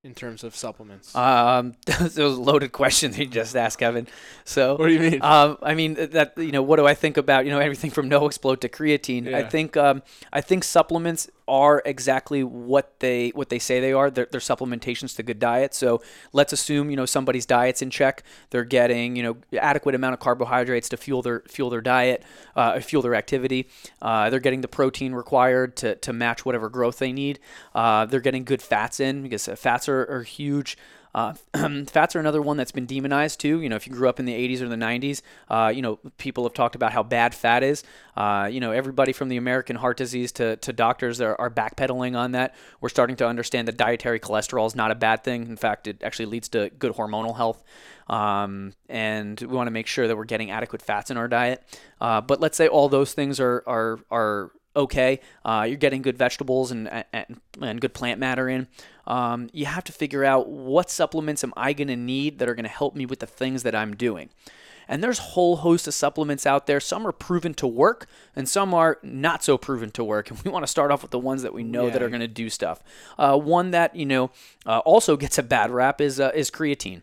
In terms of supplements? Um, those a loaded question you just asked, Kevin. So, what do you mean? Um, I mean that you know, what do I think about you know everything from No explode to creatine? Yeah. I think um, I think supplements are exactly what they what they say they are. They're, they're, supplementations to good diet. So let's assume you know somebody's diet's in check. They're getting you know adequate amount of carbohydrates to fuel their fuel their diet, uh, fuel their activity. Uh, they're getting the protein required to to match whatever growth they need. Uh, they're getting good fats in because fats are, are huge. Uh, fats are another one that's been demonized too. You know, if you grew up in the 80s or the 90s, uh, you know, people have talked about how bad fat is. Uh, you know, everybody from the American heart disease to, to doctors are, are backpedaling on that. We're starting to understand that dietary cholesterol is not a bad thing. In fact, it actually leads to good hormonal health. Um, and we want to make sure that we're getting adequate fats in our diet. Uh, but let's say all those things are, are, are okay. Uh, you're getting good vegetables and, and, and good plant matter in um, you have to figure out what supplements am I going to need that are going to help me with the things that I'm doing. And there's a whole host of supplements out there. Some are proven to work, and some are not so proven to work. And we want to start off with the ones that we know yeah. that are going to do stuff. Uh, one that you know uh, also gets a bad rap is uh, is creatine.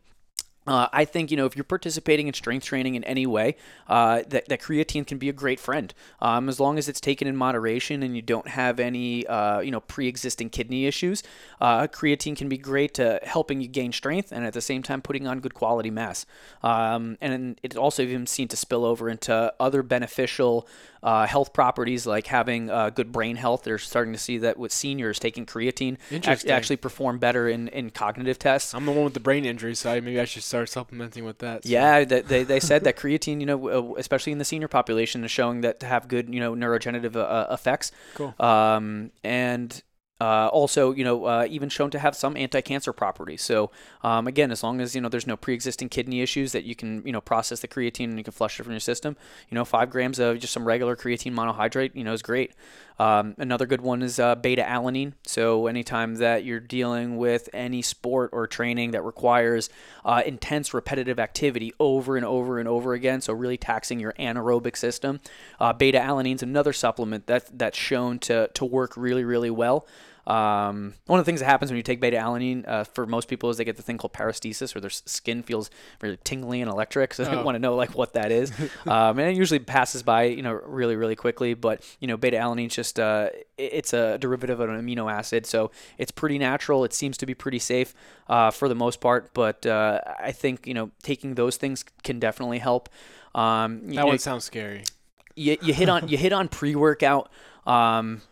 Uh, I think you know if you're participating in strength training in any way, uh, that, that creatine can be a great friend, um, as long as it's taken in moderation and you don't have any uh, you know pre-existing kidney issues. Uh, creatine can be great to helping you gain strength and at the same time putting on good quality mass. Um, and it's also even seen to spill over into other beneficial uh, health properties like having uh, good brain health. They're starting to see that with seniors taking creatine Interesting. actually perform better in, in cognitive tests. I'm the one with the brain injury, so maybe I should start supplementing with that. So. Yeah, they, they said that creatine, you know, especially in the senior population, is showing that to have good, you know, neurogenerative uh, effects. Cool. Um, and uh, also, you know, uh, even shown to have some anti-cancer properties. So, um, again, as long as you know there's no pre-existing kidney issues, that you can you know process the creatine and you can flush it from your system. You know, five grams of just some regular creatine monohydrate, you know, is great. Um, another good one is uh, beta alanine. So, anytime that you're dealing with any sport or training that requires uh, intense repetitive activity over and over and over again, so really taxing your anaerobic system, uh, beta alanine is another supplement that that's shown to to work really really well. Um, one of the things that happens when you take beta alanine uh, for most people is they get the thing called paresthesia, where their skin feels really tingly and electric. So they Oh. want to know like what that is, um, and it usually passes by you know really really quickly. But you know beta alanine just uh, it's a derivative of an amino acid, so it's pretty natural. It seems to be pretty safe uh, for the most part, but uh, I think you know taking those things can definitely help. Um, you That know, one sounds scary. you, you hit on you hit on pre workout. Um,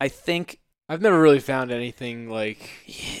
I think I've never really found anything like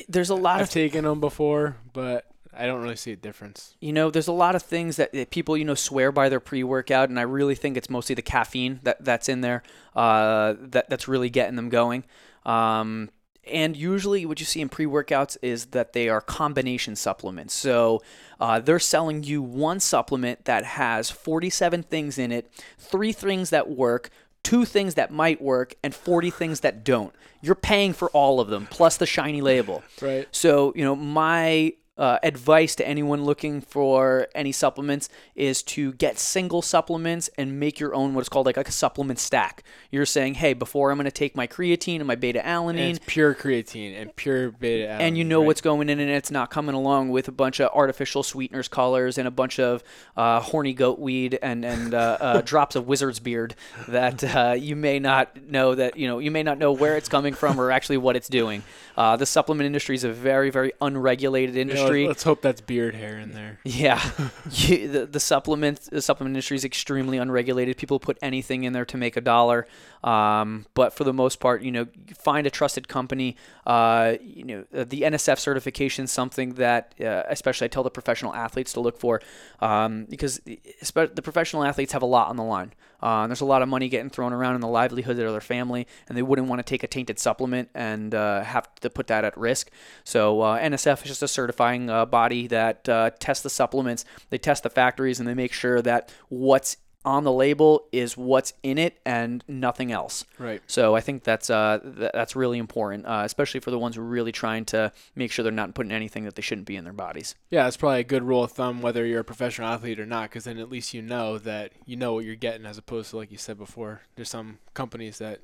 there's a lot I've of taken them before, but I don't really see a difference. you know there's a lot of things that, that people you know swear by their pre-workout and i really think it's mostly the caffeine that that's in there uh, that that's really getting them going um, and usually, what you see in pre workouts is that they are combination supplements. So uh, they're selling you one supplement that has 47 things in it, three things that work, two things that might work, and 40 things that don't. You're paying for all of them, plus the shiny label. Right. So, you know, my uh, advice to anyone looking for any supplements is to get single supplements and make your own what's called like, like a supplement stack. You're saying, hey, before I'm going to take my creatine and my beta alanine, it's pure creatine and pure beta, alanine, and you know right? what's going in and it's not coming along with a bunch of artificial sweeteners colors and a bunch of uh, horny goat weed and and uh, uh, drops of wizard's beard that uh, you may not know that you know you may not know where it's coming from or actually what it's doing uh, the supplement industry is a very very unregulated You know, let's hope that's beard hair in there. yeah, you, the the supplement the supplement industry is extremely unregulated. People put anything in there to make a dollar, um, but for the most part, you know, find a trusted company. Uh, you know, uh, the NSF certification is something that, uh, especially I tell the professional athletes to look for, um, because the professional athletes have a lot on the line. Uh, there's a lot of money getting thrown around in the livelihood of their family, and they wouldn't want to take a tainted supplement and uh, have to put that at risk. So uh, NSF is just a certifying uh, body that uh, tests the supplements, they test the factories, and they make sure that what's on the label is what's in it and nothing else. Right. So I think that's uh, th- that's really important, uh, especially for the ones who are really trying to make sure they're not putting anything that they shouldn't be in their bodies. Yeah, that's probably a good rule of thumb whether you're a professional athlete or not, because then at least you know that you know what you're getting, as opposed to like you said before, there's some companies that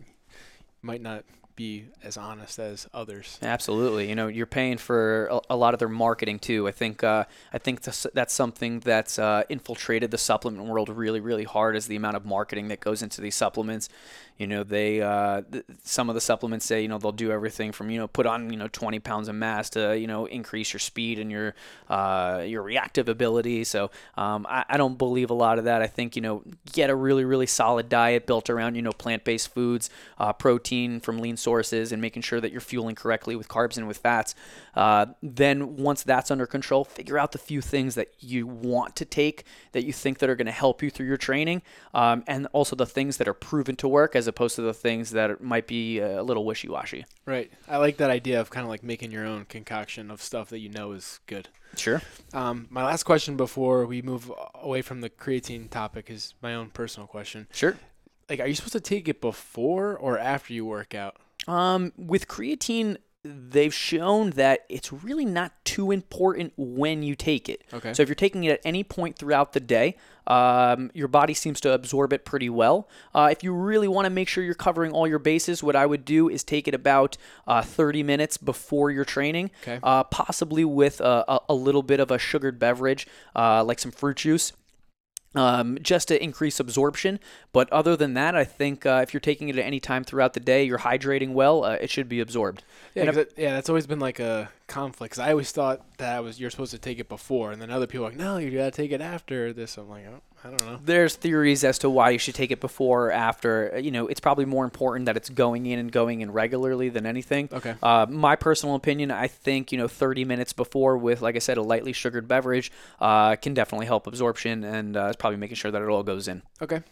might not be as honest as others. Absolutely, you know, you're paying for a, a lot of their marketing too. I think uh, I think that's, that's something that's uh, infiltrated the supplement world really, really hard. Is the amount of marketing that goes into these supplements. You know, they uh, th- some of the supplements say you know they'll do everything from you know put on you know 20 pounds of mass to you know increase your speed and your uh, your reactive ability. So um, I, I don't believe a lot of that. I think you know get a really, really solid diet built around you know plant-based foods, uh, protein from lean sources, and making sure that you're fueling correctly with carbs and with fats. Uh, then once that's under control, figure out the few things that you want to take that you think that are going to help you through your training, um, and also the things that are proven to work as opposed to the things that might be a little wishy-washy. Right. I like that idea of kind of like making your own concoction of stuff that you know is good. Sure. Um, my last question before we move away from the creatine topic is my own personal question. Sure. Like, are you supposed to take it before or after you work out? Um, with creatine, they've shown that it's really not too important when you take it. Okay. So if you're taking it at any point throughout the day, um, your body seems to absorb it pretty well. Uh, if you really want to make sure you're covering all your bases, what I would do is take it about uh, 30 minutes before your training, Okay. uh, possibly with a, a, a little bit of a sugared beverage, uh, like some fruit juice um, just to increase absorption. But other than that, I think uh, if you're taking it at any time throughout the day, you're hydrating well, uh, it should be absorbed. Yeah, it- yeah, that's always been like a conflict. 'cause I always thought that I was you're supposed to take it before, and then other people are like, no, you gotta take it after this. I'm like, oh, I don't know. There's theories as to why you should take it before or after. Uh, You know, it's probably more important that it's going in and going in regularly than anything. Okay. Uh, my personal opinion, I think you know, 30 minutes before with, like I said, a lightly sugared beverage uh, can definitely help absorption, and uh, it's probably making sure that it all goes in. Okay.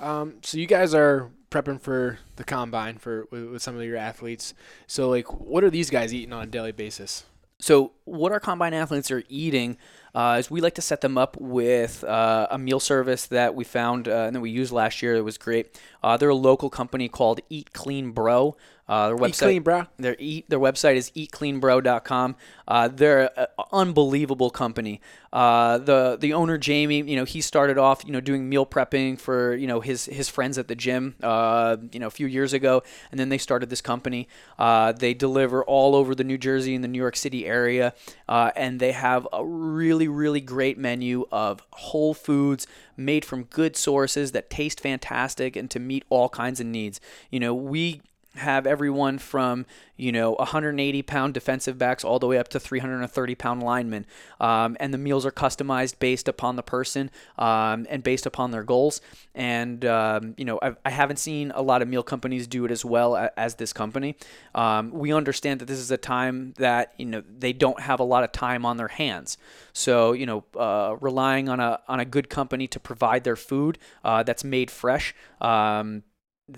Um, so you guys are prepping for the combine for with, with some of your athletes. So like, what are these guys eating on a daily basis? So, what our combine athletes are eating uh, is we like to set them up with uh, a meal service that we found uh, and that we used last year. It was great. Uh, they're a local company called Eat Clean Bro. Uh, their website, Eat clean, bro. Their eat their website is eatcleanbro.com. Uh, they're an unbelievable company. Uh, the the owner Jamie, you know, he started off, you know, doing meal prepping for you know his his friends at the gym, uh, you know, a few years ago, and then they started this company. Uh, they deliver all over the New Jersey and the New York City area, uh, and they have a really really great menu of whole foods made from good sources that taste fantastic and to meet all kinds of needs. You know, we have everyone from you know 180 pound defensive backs all the way up to 330 pound linemen. Um, and the meals are customized based upon the person um, and based upon their goals. And um, you know I've, i haven't seen a lot of meal companies do it as well a- as this company. Um, we understand that this is a time that you know they don't have a lot of time on their hands. So you know uh, relying on a on a good company to provide their food uh, that's made fresh um,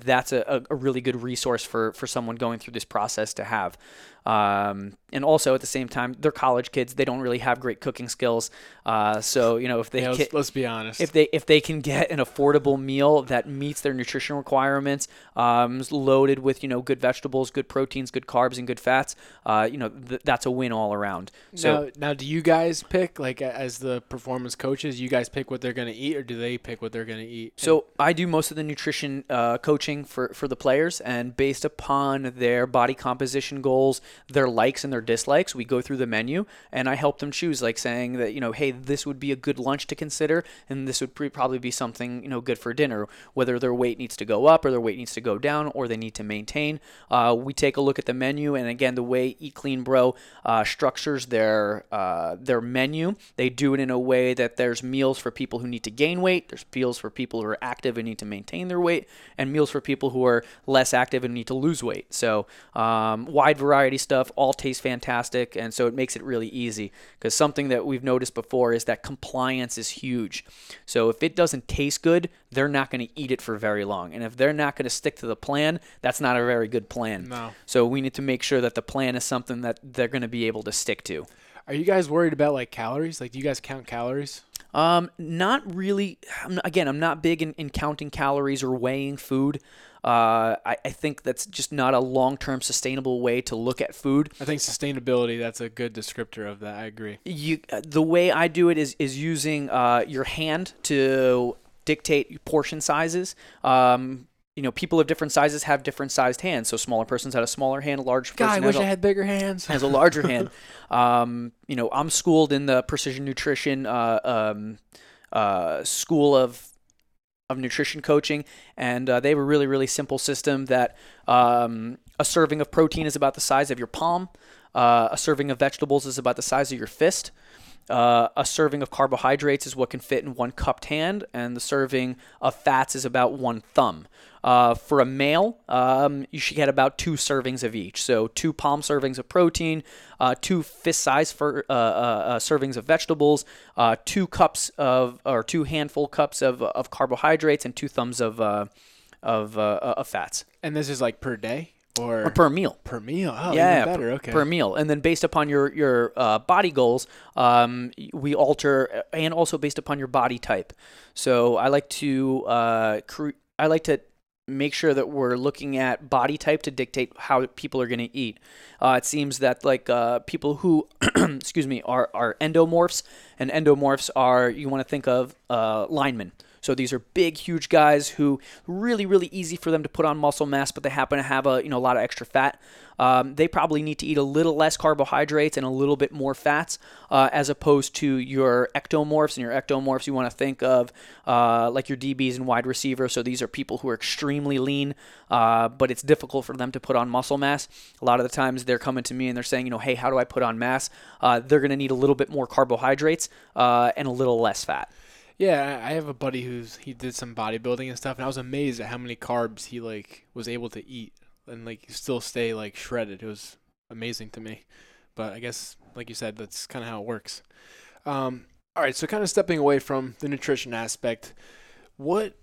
that's a, a really good resource for for someone going through this process to have. Um, and also at the same time, they're college kids. They don't really have great cooking skills. Uh, so you know if they Yeah, ca- let's, be honest. if they if they can get an affordable meal that meets their nutrition requirements, um, loaded with you know good vegetables, good proteins, good carbs, and good fats, uh, you know th- that's a win all around. So now, now, do you guys pick like as the performance coaches? You guys pick what they're gonna eat, or do they pick what they're gonna eat? So I do most of the nutrition uh, coaching for, for the players, and based upon their body composition goals, their likes and their dislikes, we go through the menu, and I help them choose, like saying that you know, hey, this would be a good lunch to consider, and this would pre- probably be something you know good for dinner. Whether their weight needs to go up or their weight needs to go down, or they need to maintain, uh, we take a look at the menu, and again, the way Eat Clean Bro uh, structures their uh, their menu, they do it in a way that there's meals for people who need to gain weight, there's meals for people who are active and need to maintain their weight, and meals for people who are less active and need to lose weight. So um, wide variety stuff, all tastes fantastic, and so it makes it really easy. Because something that we've noticed before is that compliance is huge. So if it doesn't taste good, they're not going to eat it for very long, and if they're not going to stick to the plan, that's not a very good plan. No. So we need to make sure that the plan is something that they're going to be able to stick to. Are you guys worried about like calories? Like, do you guys count calories? Um, not really. I'm, again, I'm not big in, in counting calories or weighing food. Uh, I, I think that's just not a long-term sustainable way to look at food. I think sustainability. That's a good descriptor of that. I agree. You, uh, the way I do it is is using uh, your hand to dictate portion sizes. Um, you know, people of different sizes have different sized hands. So smaller person's had a smaller hand, a large person God, I wish a- I had bigger hands. has a larger hand. Um, you know, I'm schooled in the precision nutrition uh, um, uh, school of of nutrition coaching, and uh, they have a really really simple system that um, a serving of protein is about the size of your palm, uh, a serving of vegetables is about the size of your fist. Uh, a serving of carbohydrates is what can fit in one cupped hand, and the serving of fats is about one thumb. Uh, for a male, um, you should get about two servings of each. So two palm servings of protein, uh, two fist-sized for, uh, uh, uh, servings of vegetables, uh, two cups of or two handful cups of, of carbohydrates, and two thumbs of of, of fats and this is like per day or, or per meal. per meal. Oh, yeah, even better. per, okay. per meal, and then based upon your your uh, body goals, um, we alter, and also based upon your body type. So I like to uh, cre- I like to make sure that we're looking at body type to dictate how people are going to eat. Uh, it seems that like uh, people who, excuse me, are are endomorphs, and endomorphs are you want to think of uh, linemen. So these are big, huge guys who really, really easy for them to put on muscle mass, but they happen to have a you know a lot of extra fat. Um, they probably need to eat a little less carbohydrates and a little bit more fats, uh, as opposed to your ectomorphs. And your ectomorphs, you want to think of uh, like your DBs and wide receivers. So these are people who are extremely lean, uh, but it's difficult for them to put on muscle mass. A lot of the times they're coming to me and they're saying, you know, hey, how do I put on mass? Uh, they're going to need a little bit more carbohydrates uh, and a little less fat. Yeah, I have a buddy who's he did some bodybuilding and stuff, and I was amazed at how many carbs he like was able to eat and like still stay like shredded. It was amazing to me. But I guess, like you said, that's kind of how it works. Um, all right, so kind of stepping away from the nutrition aspect, what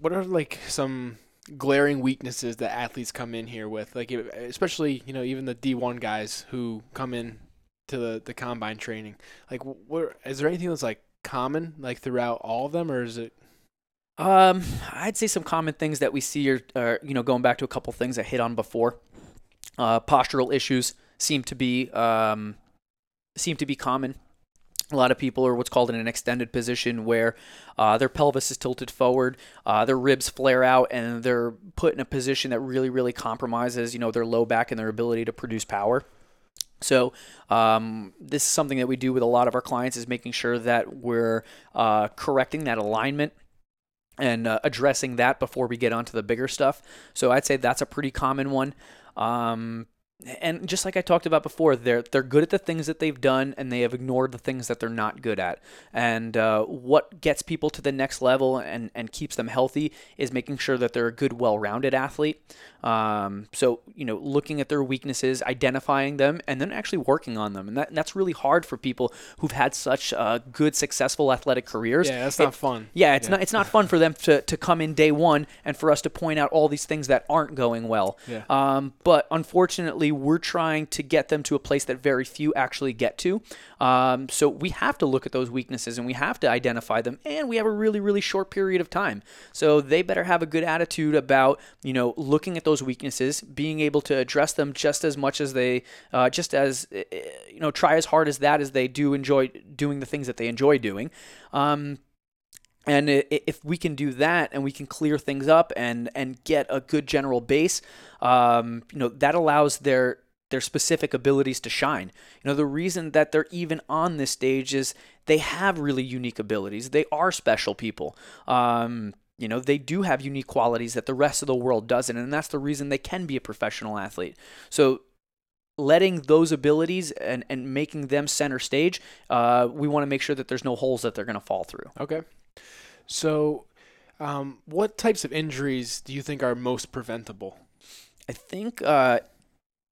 what are like some glaring weaknesses that athletes come in here with? Like especially you know even the D1 guys who come in to the the combine training. Like, what is there anything that's like common like throughout all of them, or is it? Um, I'd say some common things that we see are, are you know, going back to a couple things I hit on before. Uh, postural issues seem to be um, seem to be common. A lot of people are what's called in an extended position where uh, their pelvis is tilted forward, uh, their ribs flare out, and they're put in a position that really, really compromises, you know, their low back and their ability to produce power. So um, this is something that we do with a lot of our clients is making sure that we're uh, correcting that alignment and uh, addressing that before we get onto the bigger stuff. So I'd say that's a pretty common one. Um, and just like I talked about before, they're they're good at the things that they've done, and they have ignored the things that they're not good at. And uh, what gets people to the next level and and keeps them healthy is making sure that they're a good, well-rounded athlete. Um, so you know, looking at their weaknesses, identifying them, and then actually working on them, and, that, and that's really hard for people who've had such uh, good, successful athletic careers. Yeah, that's not fun. Yeah, it's Yeah. not it's not fun for them to, to come in day one and for us to point out all these things that aren't going well. Yeah. Um, but unfortunately, we're trying to get them to a place that very few actually get to. Um, so we have to look at those weaknesses and we have to identify them, and we have a really really short period of time. So they better have a good attitude about you know looking at those weaknesses, being able to address them just as much as they, uh, just as uh, you know, try as hard as that as they do enjoy doing the things that they enjoy doing. Um, and if we can do that and we can clear things up and and get a good general base, um, you know that allows their their specific abilities to shine. You know the reason that they're even on this stage is they have really unique abilities. They are special people. Um, you know they do have unique qualities that the rest of the world doesn't, and that's the reason they can be a professional athlete. So letting those abilities and, and making them center stage, uh, we want to make sure that there's no holes that they're going to fall through. Okay. So, um, what types of injuries do you think are most preventable? I think, uh,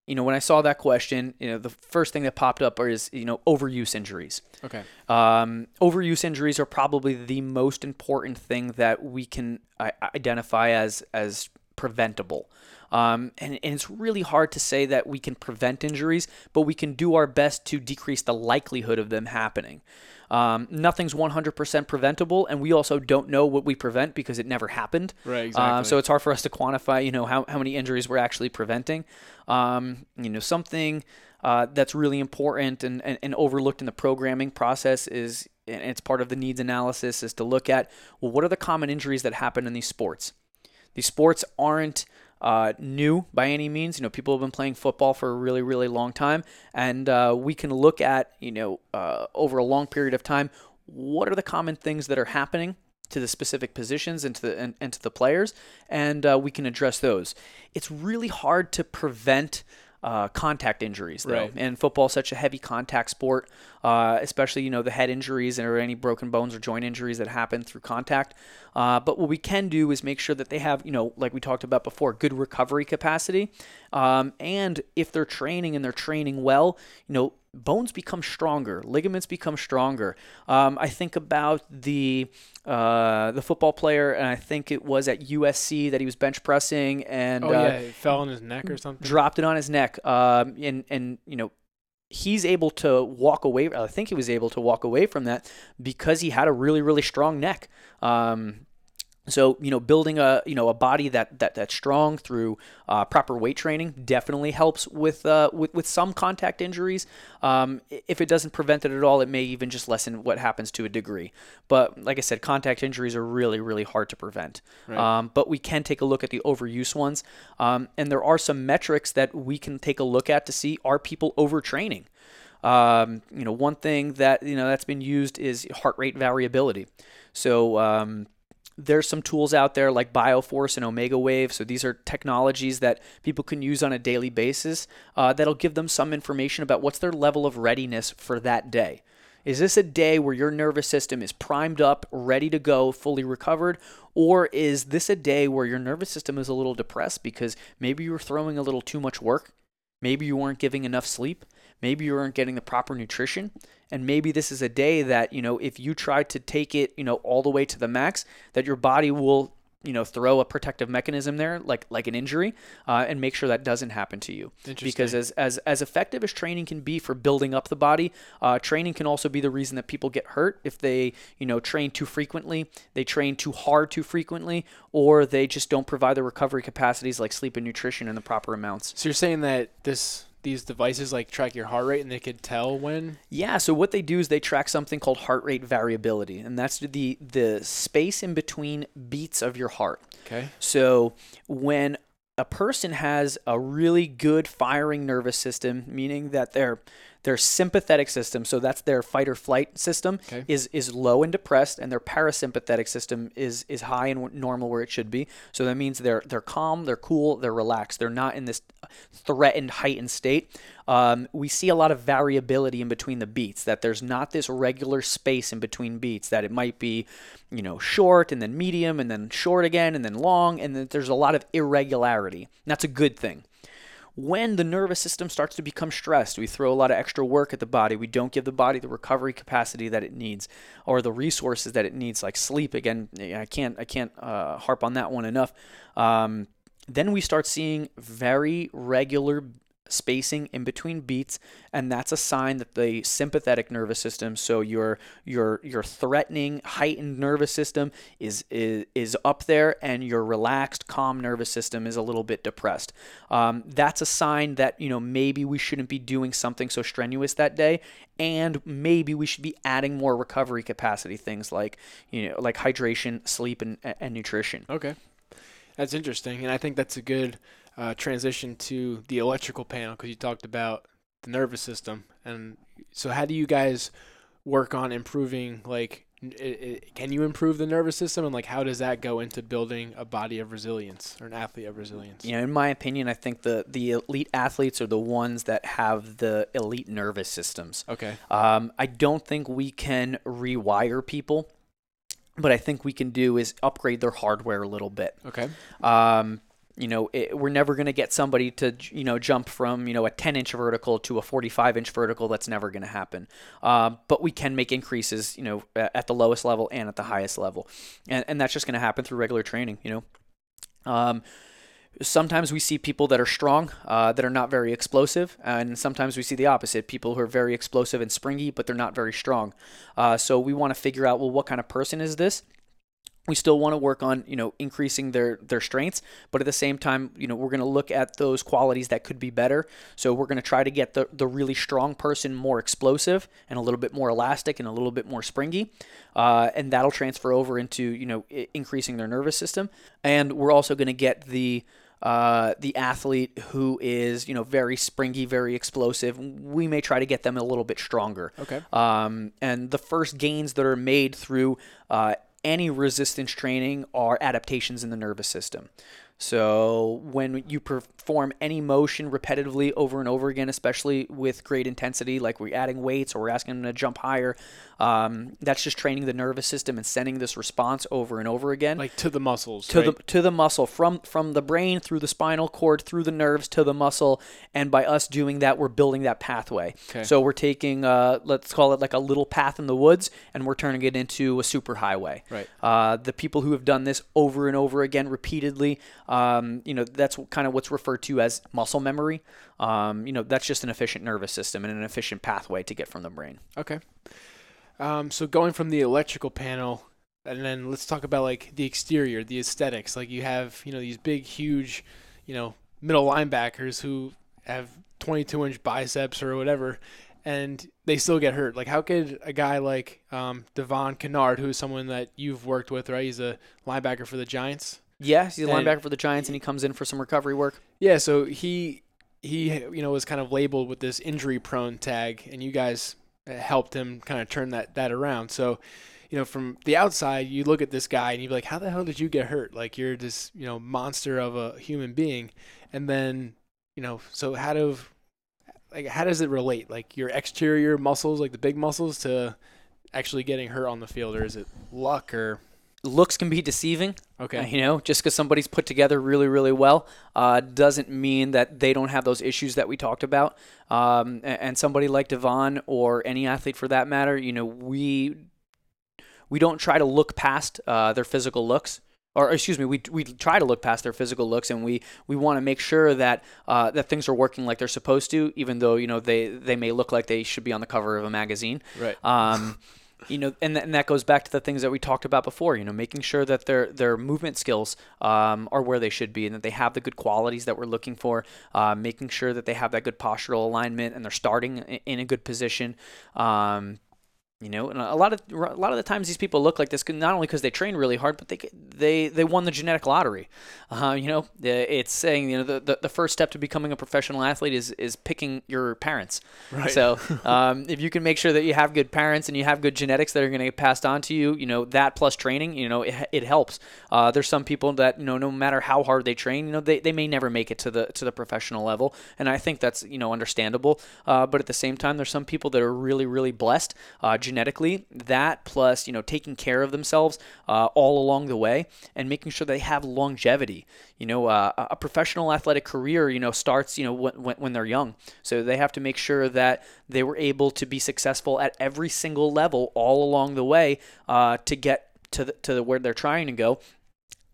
you know, when I saw that question, you know, the first thing that popped up is, you know, overuse injuries. Okay. Um, overuse injuries are probably the most important thing that we can I- identify as as preventable. Um, and, and it's really hard to say that we can prevent injuries, but we can do our best to decrease the likelihood of them happening. Um, nothing's 100% preventable, and we also don't know what we prevent because it never happened. Right, Uh, exactly. so it's hard for us to quantify, you know, how, how many injuries we're actually preventing. Um, you know, something uh, that's really important and, and, and overlooked in the programming process is, and it's part of the needs analysis, is to look at, well, what are the common injuries that happen in these sports? These sports aren't uh, new by any means. You know, people have been playing football for a really, really long time, and uh, we can look at, you know, uh, over a long period of time, what are the common things that are happening to the specific positions and to the and, and to the players, and uh, we can address those. It's really hard to prevent. Uh, contact injuries, though, Right. and football is such a heavy contact sport, uh, especially you know the head injuries or any broken bones or joint injuries that happen through contact. Uh, but what we can do is make sure that they have, you know, like we talked about before, good recovery capacity, um, and if they're training and they're training well, you know, bones become stronger, ligaments become stronger. Um, I think about the uh, the football player, and I think it was at USC that he was bench pressing and oh uh, yeah, it fell on his neck or something. dropped it on his neck. Um, and and you know, he's able to walk away. I think he was able to walk away from that because he had a really really strong neck. Um, so you know, building a you know a body that that that's strong through uh, proper weight training definitely helps with uh, with with some contact injuries. Um, if it doesn't prevent it at all, it may even just lessen what happens to a degree. But like I said, contact injuries are really really hard to prevent. Right. Um, but we can take a look at the overuse ones, um, and there are some metrics that we can take a look at to see are people overtraining. Um, you know, one thing that you know that's been used is heart rate variability. So um, there's some tools out there like Bioforce and Omega Wave. So these are technologies that people can use on a daily basis uh, that'll give them some information about what's their level of readiness for that day. Is this a day where your nervous system is primed up, ready to go, fully recovered? Or is this a day where your nervous system is a little depressed because maybe you're throwing a little too much work? Maybe you weren't giving enough sleep. Maybe you weren't getting the proper nutrition. And maybe this is a day that, you know, if you try to take it, you know, all the way to the max, that your body will, you know, throw a protective mechanism there, like like an injury, uh, and make sure that doesn't happen to you. Because as, as as effective as training can be for building up the body, uh, training can also be the reason that people get hurt if they, you know, train too frequently, they train too hard too frequently, or they just don't provide the recovery capacities like sleep and nutrition in the proper amounts. So you're saying that this these devices like track your heart rate and they could tell when Yeah, so what they do is they track something called heart rate variability, and that's the the space in between beats of your heart. okay So when a person has a really good firing nervous system, meaning that they're their sympathetic system, so that's their fight or flight system, Okay. is is low and depressed, and their parasympathetic system is is high and normal where it should be. So that means they're they're calm, they're cool, they're relaxed. They're not in this threatened, heightened state. Um, we see a lot of variability in between the beats. That there's not this regular space in between beats. That it might be, you know, short and then medium and then short again and then long, and that there's a lot of irregularity. And that's a good thing when the nervous system starts to become stressed, we throw a lot of extra work at the body. We don't give the body the recovery capacity that it needs or the resources that it needs, like sleep. Again, I can't I can't uh, harp on that one enough. Um, then we start seeing very regular spacing in between beats and that's a sign that the sympathetic nervous system so your your your threatening heightened nervous system is is, is up there and your relaxed calm nervous system is a little bit depressed um, that's a sign that you know maybe we shouldn't be doing something so strenuous that day and maybe we should be adding more recovery capacity things like you know like hydration sleep and, and nutrition Okay. That's interesting, and I think that's a good uh, transition to the electrical panel because you talked about the nervous system, and so how do you guys work on improving? Like, n- i i can you improve the nervous system, and like, how does that go into building a body of resilience or an athlete of resilience? You know, in my opinion, I think the the elite athletes are the ones that have the elite nervous systems. Okay. Um, I don't think we can rewire people, but I think we can do is upgrade their hardware a little bit. Okay. Um, you know, it, we're never going to get somebody to, you know, jump from, you know, a 10 inch vertical to a 45 inch vertical. That's never going to happen. Um, but we can make increases, you know, at the lowest level and at the highest level. And, and that's just going to happen through regular training, you know. Um, sometimes we see people that are strong, uh, that are not very explosive, and sometimes we see the opposite people who are very explosive and springy, but they're not very strong. Uh, so we want to figure out, well, what kind of person is this? We still want to work on you know increasing their their strengths but at the same time you know we're going to look at those qualities that could be better so we're going to try to get the the really strong person more explosive and a little bit more elastic and a little bit more springy uh, and that'll transfer over into you know I- increasing their nervous system and we're also going to get the uh, the athlete who is you know very springy, very explosive. We may try to get them a little bit stronger. Okay. Um, and the first gains that are made through uh, any resistance training are adaptations in the nervous system. So when you perform any motion repetitively over and over again, especially with great intensity, like we're adding weights or we're asking them to jump higher, um, that's just training the nervous system and sending this response over and over again Like to the muscles. to right? the to the muscle from from the brain through the spinal cord through the nerves to the muscle and by us doing that we're building that pathway Okay. so we're taking uh, let's call it like a little path in the woods and we're turning it into a super highway Right. uh, the people who have done this over and over again repeatedly um, you know that's kind of what's referred to as muscle memory um, you know that's just an efficient nervous system and an efficient pathway to get from the brain Okay. Um, so going from the electrical panel, and then let's talk about like the exterior, the aesthetics. Like you have, you know, these big, huge, you know, middle linebackers who have 22 inch biceps or whatever, and they still get hurt. Like how could a guy like um, Devon Kennard, who's someone that you've worked with, right? He's a linebacker for the Giants. Yeah he's a linebacker for the giants and he comes in for some recovery work Yeah, so he he you know was kind of labeled with this injury prone tag, and you guys uh, helped him kind of turn that that around. So, you know, from the outside, you look at this guy and you'd be like, "How the hell did you get hurt? Like you're this you know monster of a human being," and then you know, so how do like how does it relate? Like your exterior muscles, like the big muscles, to actually getting hurt on the field, or is it luck or looks can be deceiving okay? Uh, You know, just because somebody's put together really, really well uh, doesn't mean that they don't have those issues that we talked about. Um, and somebody like Devon or any athlete for that matter, you know, we we don't try to look past uh, their physical looks. Or excuse me, we, we try to look past their physical looks, and we, we want to make sure that uh, that things are working like they're supposed to, even though you know they, they may look like they should be on the cover of a magazine. Right. Um, you know, and, th- and that goes back to the things that we talked about before. You know, making sure that their their movement skills um, are where they should be, and that they have the good qualities that we're looking for. Uh, making sure that they have that good postural alignment, and they're starting in a good position. Um, you know, and a lot of a lot of the times these people look like this not only because they train really hard, but they they they won the genetic lottery. Uh, you know, it's saying you know the, the, the first step to becoming a professional athlete is is picking your parents. Right. So um, if you can make sure that you have good parents and you have good genetics that are going to get passed on to you, you know that plus training, you know, it, it helps. Uh, there's some people that you know no matter how hard they train, you know they, they may never make it to the to the professional level, and I think that's you know understandable. Uh, but at the same time, there's some people that are really really blessed. Genetically. That plus, you know, taking care of themselves uh, all along the way and making sure they have longevity. You know, uh, a professional athletic career, you know, starts, you know, when, when they're young. So they have to make sure that they were able to be successful at every single level all along the way uh, to get to the, to the, where they're trying to go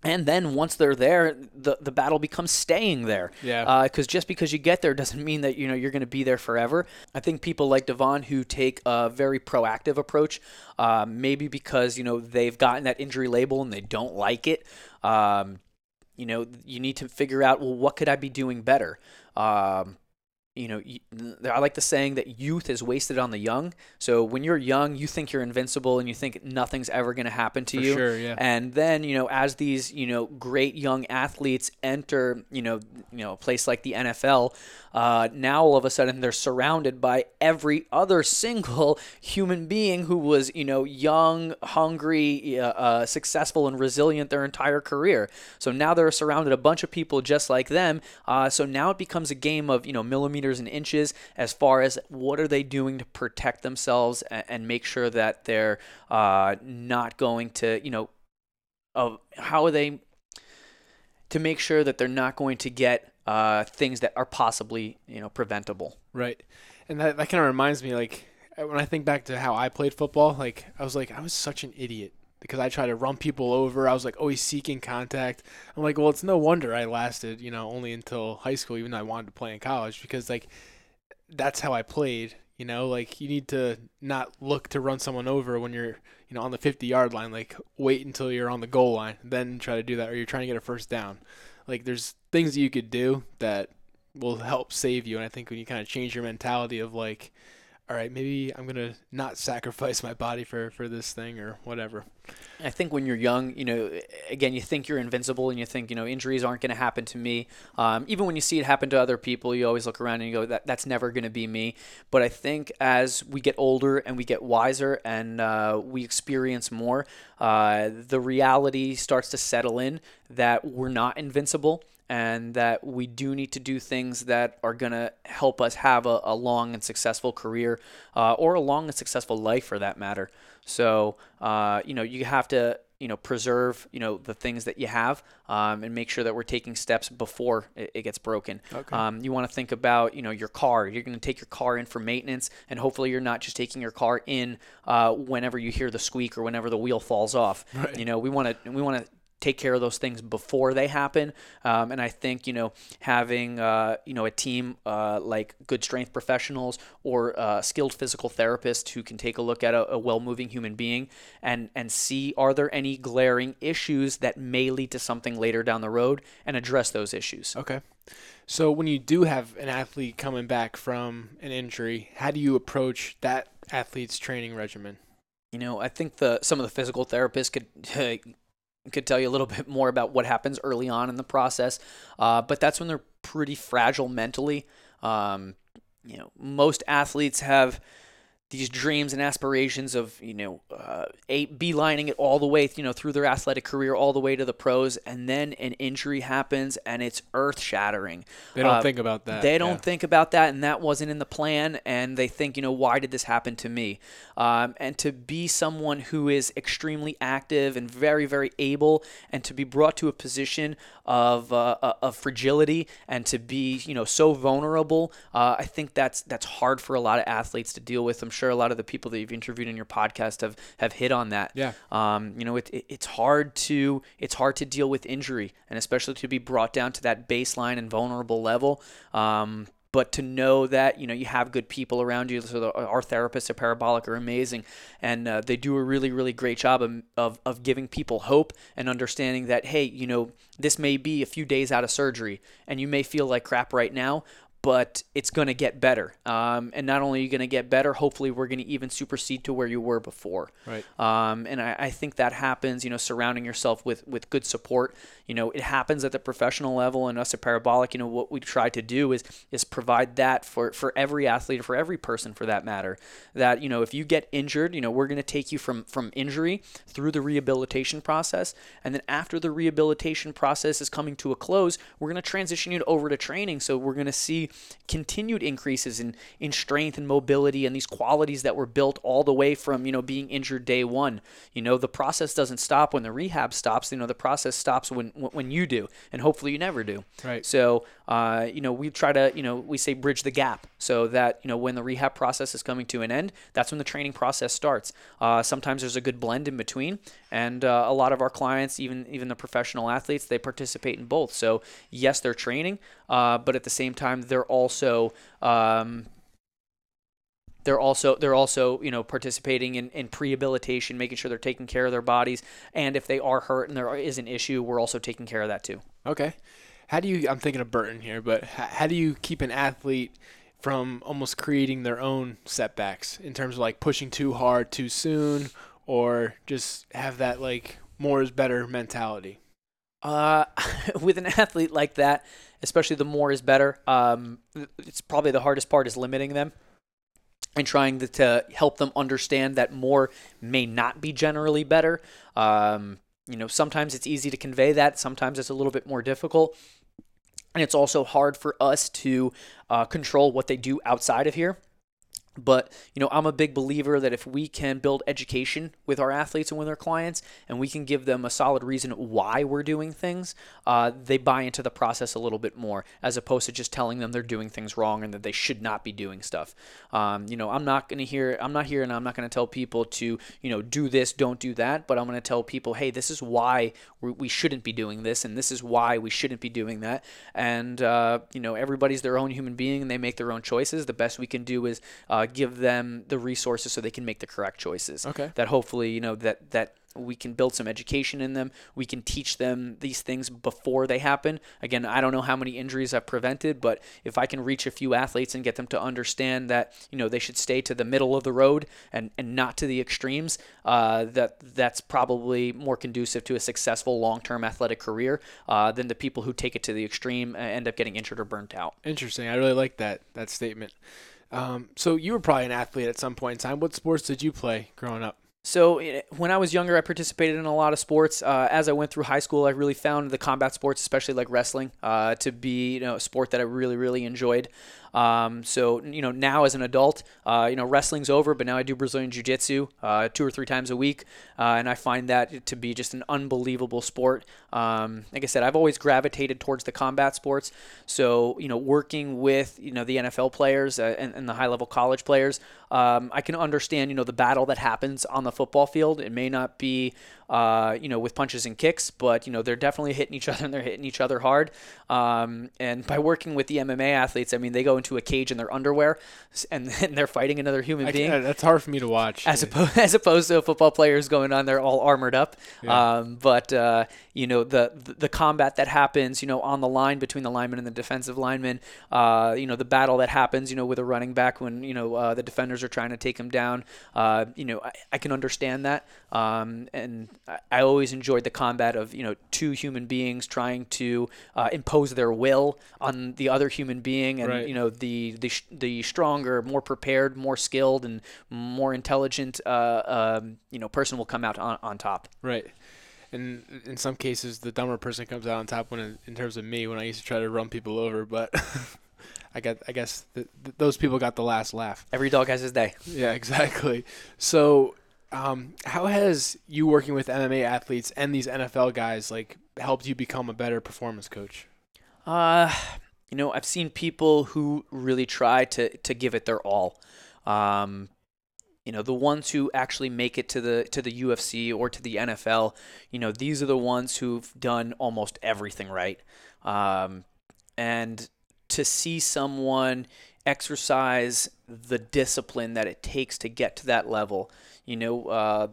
and then once they're there, the, the battle becomes staying there. Yeah. Because uh, just because you get there doesn't mean that you know you're going to be there forever. I think people like Devon who take a very proactive approach, uh, maybe because you know they've gotten that injury label and they don't like it. Um, you know, you need to figure out well, what could I be doing better? Um, you know, I like the saying that youth is wasted on the young. So when you're young, you think you're invincible and you think nothing's ever going to happen to For you. Sure, yeah. And then, you know, as these, you know, great young athletes enter, you know, you know, a place like the NFL, uh, now all of a sudden they're surrounded by every other single human being who was, you know, young, hungry, uh, uh, successful, and resilient their entire career. So now they're surrounded a bunch of people just like them. Uh, so now it becomes a game of, you know, millimeters and inches as far as what are they doing to protect themselves and, make sure that they're uh, not going to, you know, of how are they to make sure that they're not going to get uh, things that are possibly you know preventable. Right, and that that kind of reminds me like when I think back to how I played football. Like I was like I was such an idiot because I tried to run people over. I was like always seeking contact. I'm like, well, it's no wonder I lasted, you know, only until high school, even though I wanted to play in college because like that's how I played. You know, like you need to not look to run someone over when you're, you know, on the 50 yard line. Like wait until you're on the goal line, then try to do that, or you're trying to get a first down. Like there's things that you could do that will help save you. And I think when you kind of change your mentality of like, all right, maybe I'm gonna not sacrifice my body for for this thing or whatever. I think when you're young, you know, again, you think you're invincible and you think, you know, injuries aren't to happen to me. Um, even when you see it happen to other people, you always look around and you go, that that's never to be me. But I think as we get older and we get wiser and uh, we experience more, uh, the reality starts to settle in that we're not invincible and that we do need to do things that are going to help us have a, a, long and successful career uh, or a long and successful life for that matter. So, uh, you know, you have to, you know, preserve, you know, the things that you have um, and make sure that we're taking steps before it, it gets broken. Okay. Um, you want to think about, you know, your car. You're going to take your car in for maintenance, and hopefully you're not just taking your car in uh, whenever you hear the squeak or whenever the wheel falls off. Right. You know, we want to we want to take care of those things before they happen. Um, and I think you know having uh, you know a team uh, like good strength professionals or uh, skilled physical therapists who can take a look at a, a well-moving human being and and see are there any glaring issues that may lead to something later down the road and address those issues. Okay. So when you do have an athlete coming back from an injury, how do you approach that athlete's training regimen? You know, I think the some of the physical therapists could could tell you a little bit more about what happens early on in the process. Uh, but that's when they're pretty fragile mentally. Um, you know, most athletes have these dreams and aspirations of you know uh, a beelining it all the way you know through their athletic career all the way to the pros and then an injury happens and it's earth shattering they don't uh, think about that they don't yeah. think about that and that wasn't in the plan and they think you know why did this happen to me? Um, and to be someone who is extremely active and very very able and to be brought to a position of uh, uh of fragility and to be you know so vulnerable uh, I think that's that's hard for a lot of athletes to deal with. I'm sure a lot of the people that you've interviewed in your podcast have have hit on that. Yeah. Um, you know, it, it, it's hard to it's hard to deal with injury, and especially to be brought down to that baseline and vulnerable level. Um, but to know that you know you have good people around you. So the, our therapists at Parabolic are amazing, and uh, they do a really really great job of, of of giving people hope and understanding that hey, you know this may be a few days out of surgery, and you may feel like crap right now, but it's going to get better. Um, and not only are you going to get better, hopefully we're going to even supersede to where you were before. Right. Um, and I, I think that happens, you know, surrounding yourself with, with good support. You know, it happens at the professional level and us at Parabolic, you know, what we try to do is is provide that for, for every athlete, for every person for that matter. That, you know, if you get injured, you know, we're going to take you from, from injury through the rehabilitation process. And then after the rehabilitation process is coming to a close, we're going to transition you over to training. So we're going to see continued increases in, in strength and mobility and these qualities that were built all the way from, you know, being injured day one. You know, the process doesn't stop when the rehab stops. You know, the process stops when, when you do, and hopefully you never do. Right. So, uh, you know, we try to, you know, we say bridge the gap so that, you know, when the rehab process is coming to an end, that's when the training process starts. Uh, sometimes there's a good blend in between, and uh, a lot of our clients, even even the professional athletes, they participate in both. So, yes, they're training, uh, but at the same time, they're also um, they're also they're also you know participating in, in prehabilitation, making sure they're taking care of their bodies, and if they are hurt and there is an issue, we're also taking care of that too. Okay. How do you? I'm thinking of Burton here, but how do you keep an athlete from almost creating their own setbacks in terms of like pushing too hard too soon, or just have that like more is better mentality? Uh, with an athlete like that, especially the more is better. Um, it's probably the hardest part is limiting them and trying to, to help them understand that more may not be generally better. Um, you know, sometimes it's easy to convey that. Sometimes it's a little bit more difficult. And it's also hard for us to uh, control what they do outside of here. But, you know, I'm a big believer that if we can build education with our athletes and with our clients, and we can give them a solid reason why we're doing things, uh, they buy into the process a little bit more, as opposed to just telling them they're doing things wrong and that they should not be doing stuff. Um, you know, I'm not going to hear, I'm not here and I'm not going to tell people to, you know, do this, don't do that, but I'm going to tell people, hey, this is why we shouldn't be doing this, and this is why we shouldn't be doing that. And, uh, you know, everybody's their own human being and they make their own choices. The best we can do is, uh, give them the resources so they can make the correct choices. Okay. That hopefully, you know, that that we can build some education in them. We can teach them these things before they happen. Again, I don't know how many injuries I've prevented, but if I can reach a few athletes and get them to understand that, you know, they should stay to the middle of the road and, and not to the extremes, uh, that that's probably more conducive to a successful long-term athletic career uh, than the people who take it to the extreme and end up getting injured or burnt out. Interesting. I really like that that statement. Um, so you were probably an athlete at some point in time. What sports did you play growing up? So when I was younger, I participated in a lot of sports. Uh, as I went through high school, I really found the combat sports, especially like wrestling, uh, to be you know a sport that I really really enjoyed. Um, so you know now as an adult, uh, you know wrestling's over, but now I do Brazilian Jiu Jitsu uh, two or three times a week, uh, and I find that to be just an unbelievable sport. Um, like I said, I've always gravitated towards the combat sports. So you know working with you know the NFL players uh, and, and, the high level college players, um, I can understand you know the battle that happens on the football field. It may not be uh, you know, with punches and kicks, but you know they're definitely hitting each other and they're hitting each other hard. Um, and by working with the MMA athletes, I mean they go into a cage in their underwear and, and they're fighting another human I being. that's hard for me to watch. As opposed as opposed to football players going on there all armored up. Yeah. Um, but uh, you know the the combat that happens, you know, on the line between the lineman and the defensive lineman. Uh, you know the battle that happens, you know, with a running back when you know uh, the defenders are trying to take him down. Uh, you know, I, I, can understand that. Um, and I always enjoyed the combat of you know two human beings trying to uh, impose their will on the other human being, and right. you know the the the stronger, more prepared, more skilled, and more intelligent uh, um, you know person will come out on, on top. Right. And in some cases, the dumber person comes out on top. When, in terms of me, when I used to try to run people over, but I got, I guess the, the, those people got the last laugh. Every dog has his day. Yeah, exactly. So um, how has you working with MMA athletes and these NFL guys like helped you become a better performance coach? Uh, you know, I've seen people who really try to to give it their all. Um, you know, the ones who actually make it to the to the UFC or to the NFL. You know, these are the ones who've done almost everything right. Um, and to see someone exercise the discipline that it takes to get to that level you know, uh,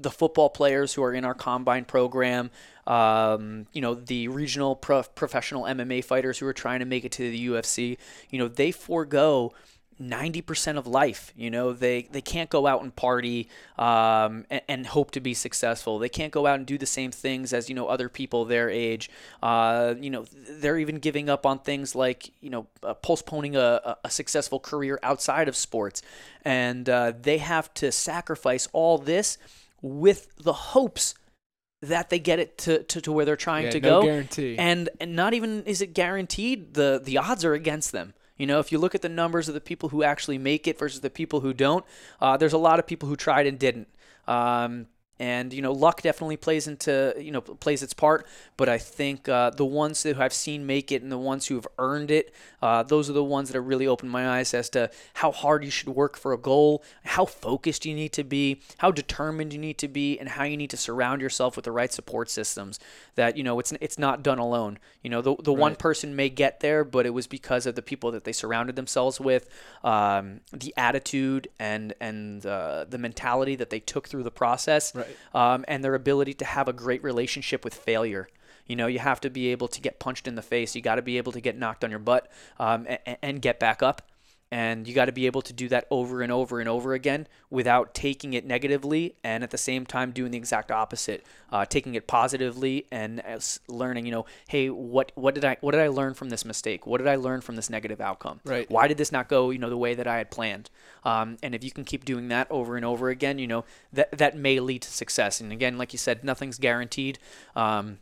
the football players who are in our combine program, um, you know, the regional prof- professional MMA fighters who are trying to make it to the UFC, you know, they forego 90% of life. You know, they, they can't go out and party um, and, and, hope to be successful. They can't go out and do the same things as, you know, other people their age. Uh, you know, they're even giving up on things like, you know, uh, postponing a, a successful career outside of sports. And uh, they have to sacrifice all this with the hopes that they get it to, to, to where they're trying yeah, to no go. Guarantee. And and not even is it guaranteed. The the odds are against them. You know, if you look at the numbers of the people who actually make it versus the people who don't, uh, there's a lot of people who tried and didn't. Um, and you know luck definitely plays into you know plays its part. But i think uh, the ones who i've seen make it and the ones who have earned it uh, those are the ones that have really opened my eyes as to how hard you should work for a goal how focused you need to be how determined you need to be and how you need to surround yourself with the right support systems that you know it's it's not done alone. You know the, the right. one person may get there but it was because of the people that they surrounded themselves with um, the attitude and and uh, the mentality that they took through the process. right um, and their ability to have a great relationship with failure. You know, you have to be able to get punched in the face. You got to be able to get knocked on your butt um, and, and, get back up. And you got to be able to do that over and over and over again without taking it negatively and at the same time doing the exact opposite, uh, taking it positively and learning, you know, hey, what what did I what did I learn from this mistake? What did I learn from this negative outcome? Right. Why did this not go, you know, the way that I had planned? Um, and if you can keep doing that over and over again, you know, that that may lead to success. And again, like you said, nothing's guaranteed. Um,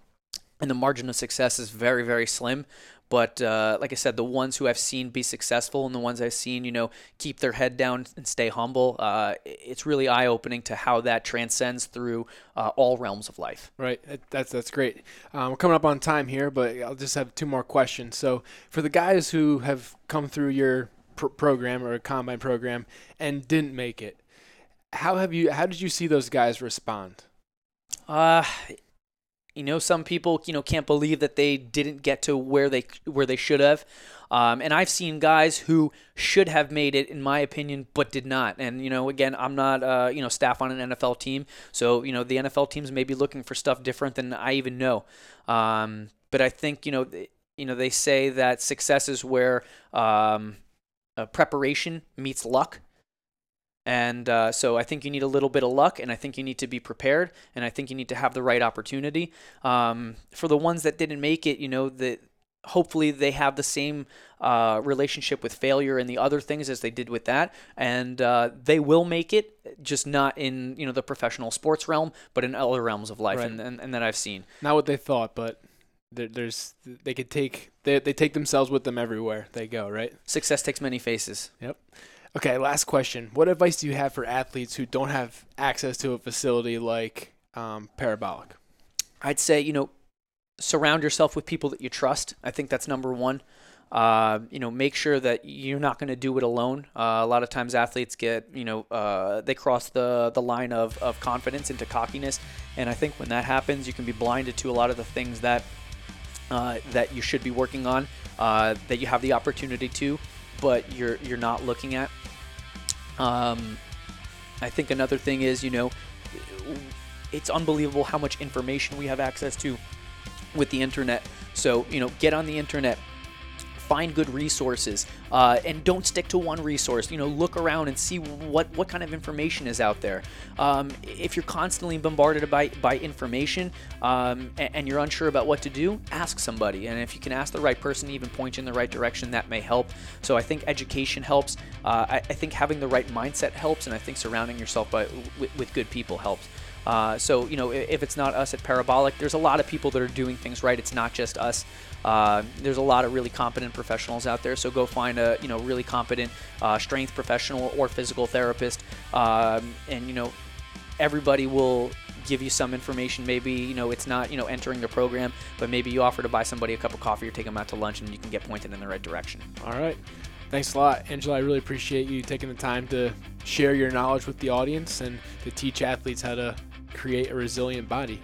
and the margin of success is very, very slim. But uh, like I said, the ones who I've seen be successful and the ones I've seen, you know, keep their head down and stay humble, uh, it's really eye opening to how that transcends through uh, all realms of life. Right. That's that's great. Um, we're coming up on time here, but I'll just have two more questions. So for the guys who have come through your pr- program or combine program and didn't make it, how have you? How did you see those guys respond? Uh, you know, some people, you know, can't believe that they didn't get to where they where they should have. Um, and I've seen guys who should have made it, in my opinion, but did not. And you know, again, I'm not, uh, you know, staff on an NFL team, so you know, the NFL teams may be looking for stuff different than I even know. Um, but I think, you know, you know, they say that success is where um, uh, preparation meets luck. And uh, so I think you need a little bit of luck, and I think you need to be prepared, and I think you need to have the right opportunity. Um, for the ones that didn't make it, you know that hopefully they have the same uh, relationship with failure and the other things as they did with that, and uh, they will make it, just not in you know the professional sports realm, but in other realms of life, right. and, and, and that I've seen. Not what they thought, but there's they could take they they take themselves with them everywhere they go, right? Success takes many faces. Yep. Okay, last question. What advice do you have for athletes who don't have access to a facility like um, Parabolic? I'd say, you know, surround yourself with people that you trust. I think that's number one. Uh, you know, make sure that you're not going to do it alone. Uh, a lot of times athletes get, you know, uh, they cross the, the line of, of confidence into cockiness. And I think when that happens, you can be blinded to a lot of the things that, uh, that you should be working on, uh, that you have the opportunity to, but you're, you're not looking at. Um, I think another thing is, you know, it's unbelievable how much information we have access to with the internet. So, you know, get on the internet, find good resources uh, and don't stick to one resource. You know look around and see what what kind of information is out there. Um, if you're constantly bombarded by by information um, and, and, you're unsure about what to do ask somebody. And if you can ask the right person even point you in the right direction that may help. So i think education helps. Uh, I, I, think having the right mindset helps and i think surrounding yourself by, with, with good people helps. Uh, so, you know, if it's not us at Parabolic, there's a lot of people that are doing things right. It's not just us. Uh, there's a lot of really competent professionals out there. So go find a, you know, really competent uh, strength professional or physical therapist. Um, and, you know, everybody will give you some information. Maybe, you know, it's not, you know, entering the program, but maybe you offer to buy somebody a cup of coffee or take them out to lunch and you can get pointed in the right direction. All right. Thanks a lot, Angelo. I really appreciate you taking the time to share your knowledge with the audience and to teach athletes how to create a resilient body.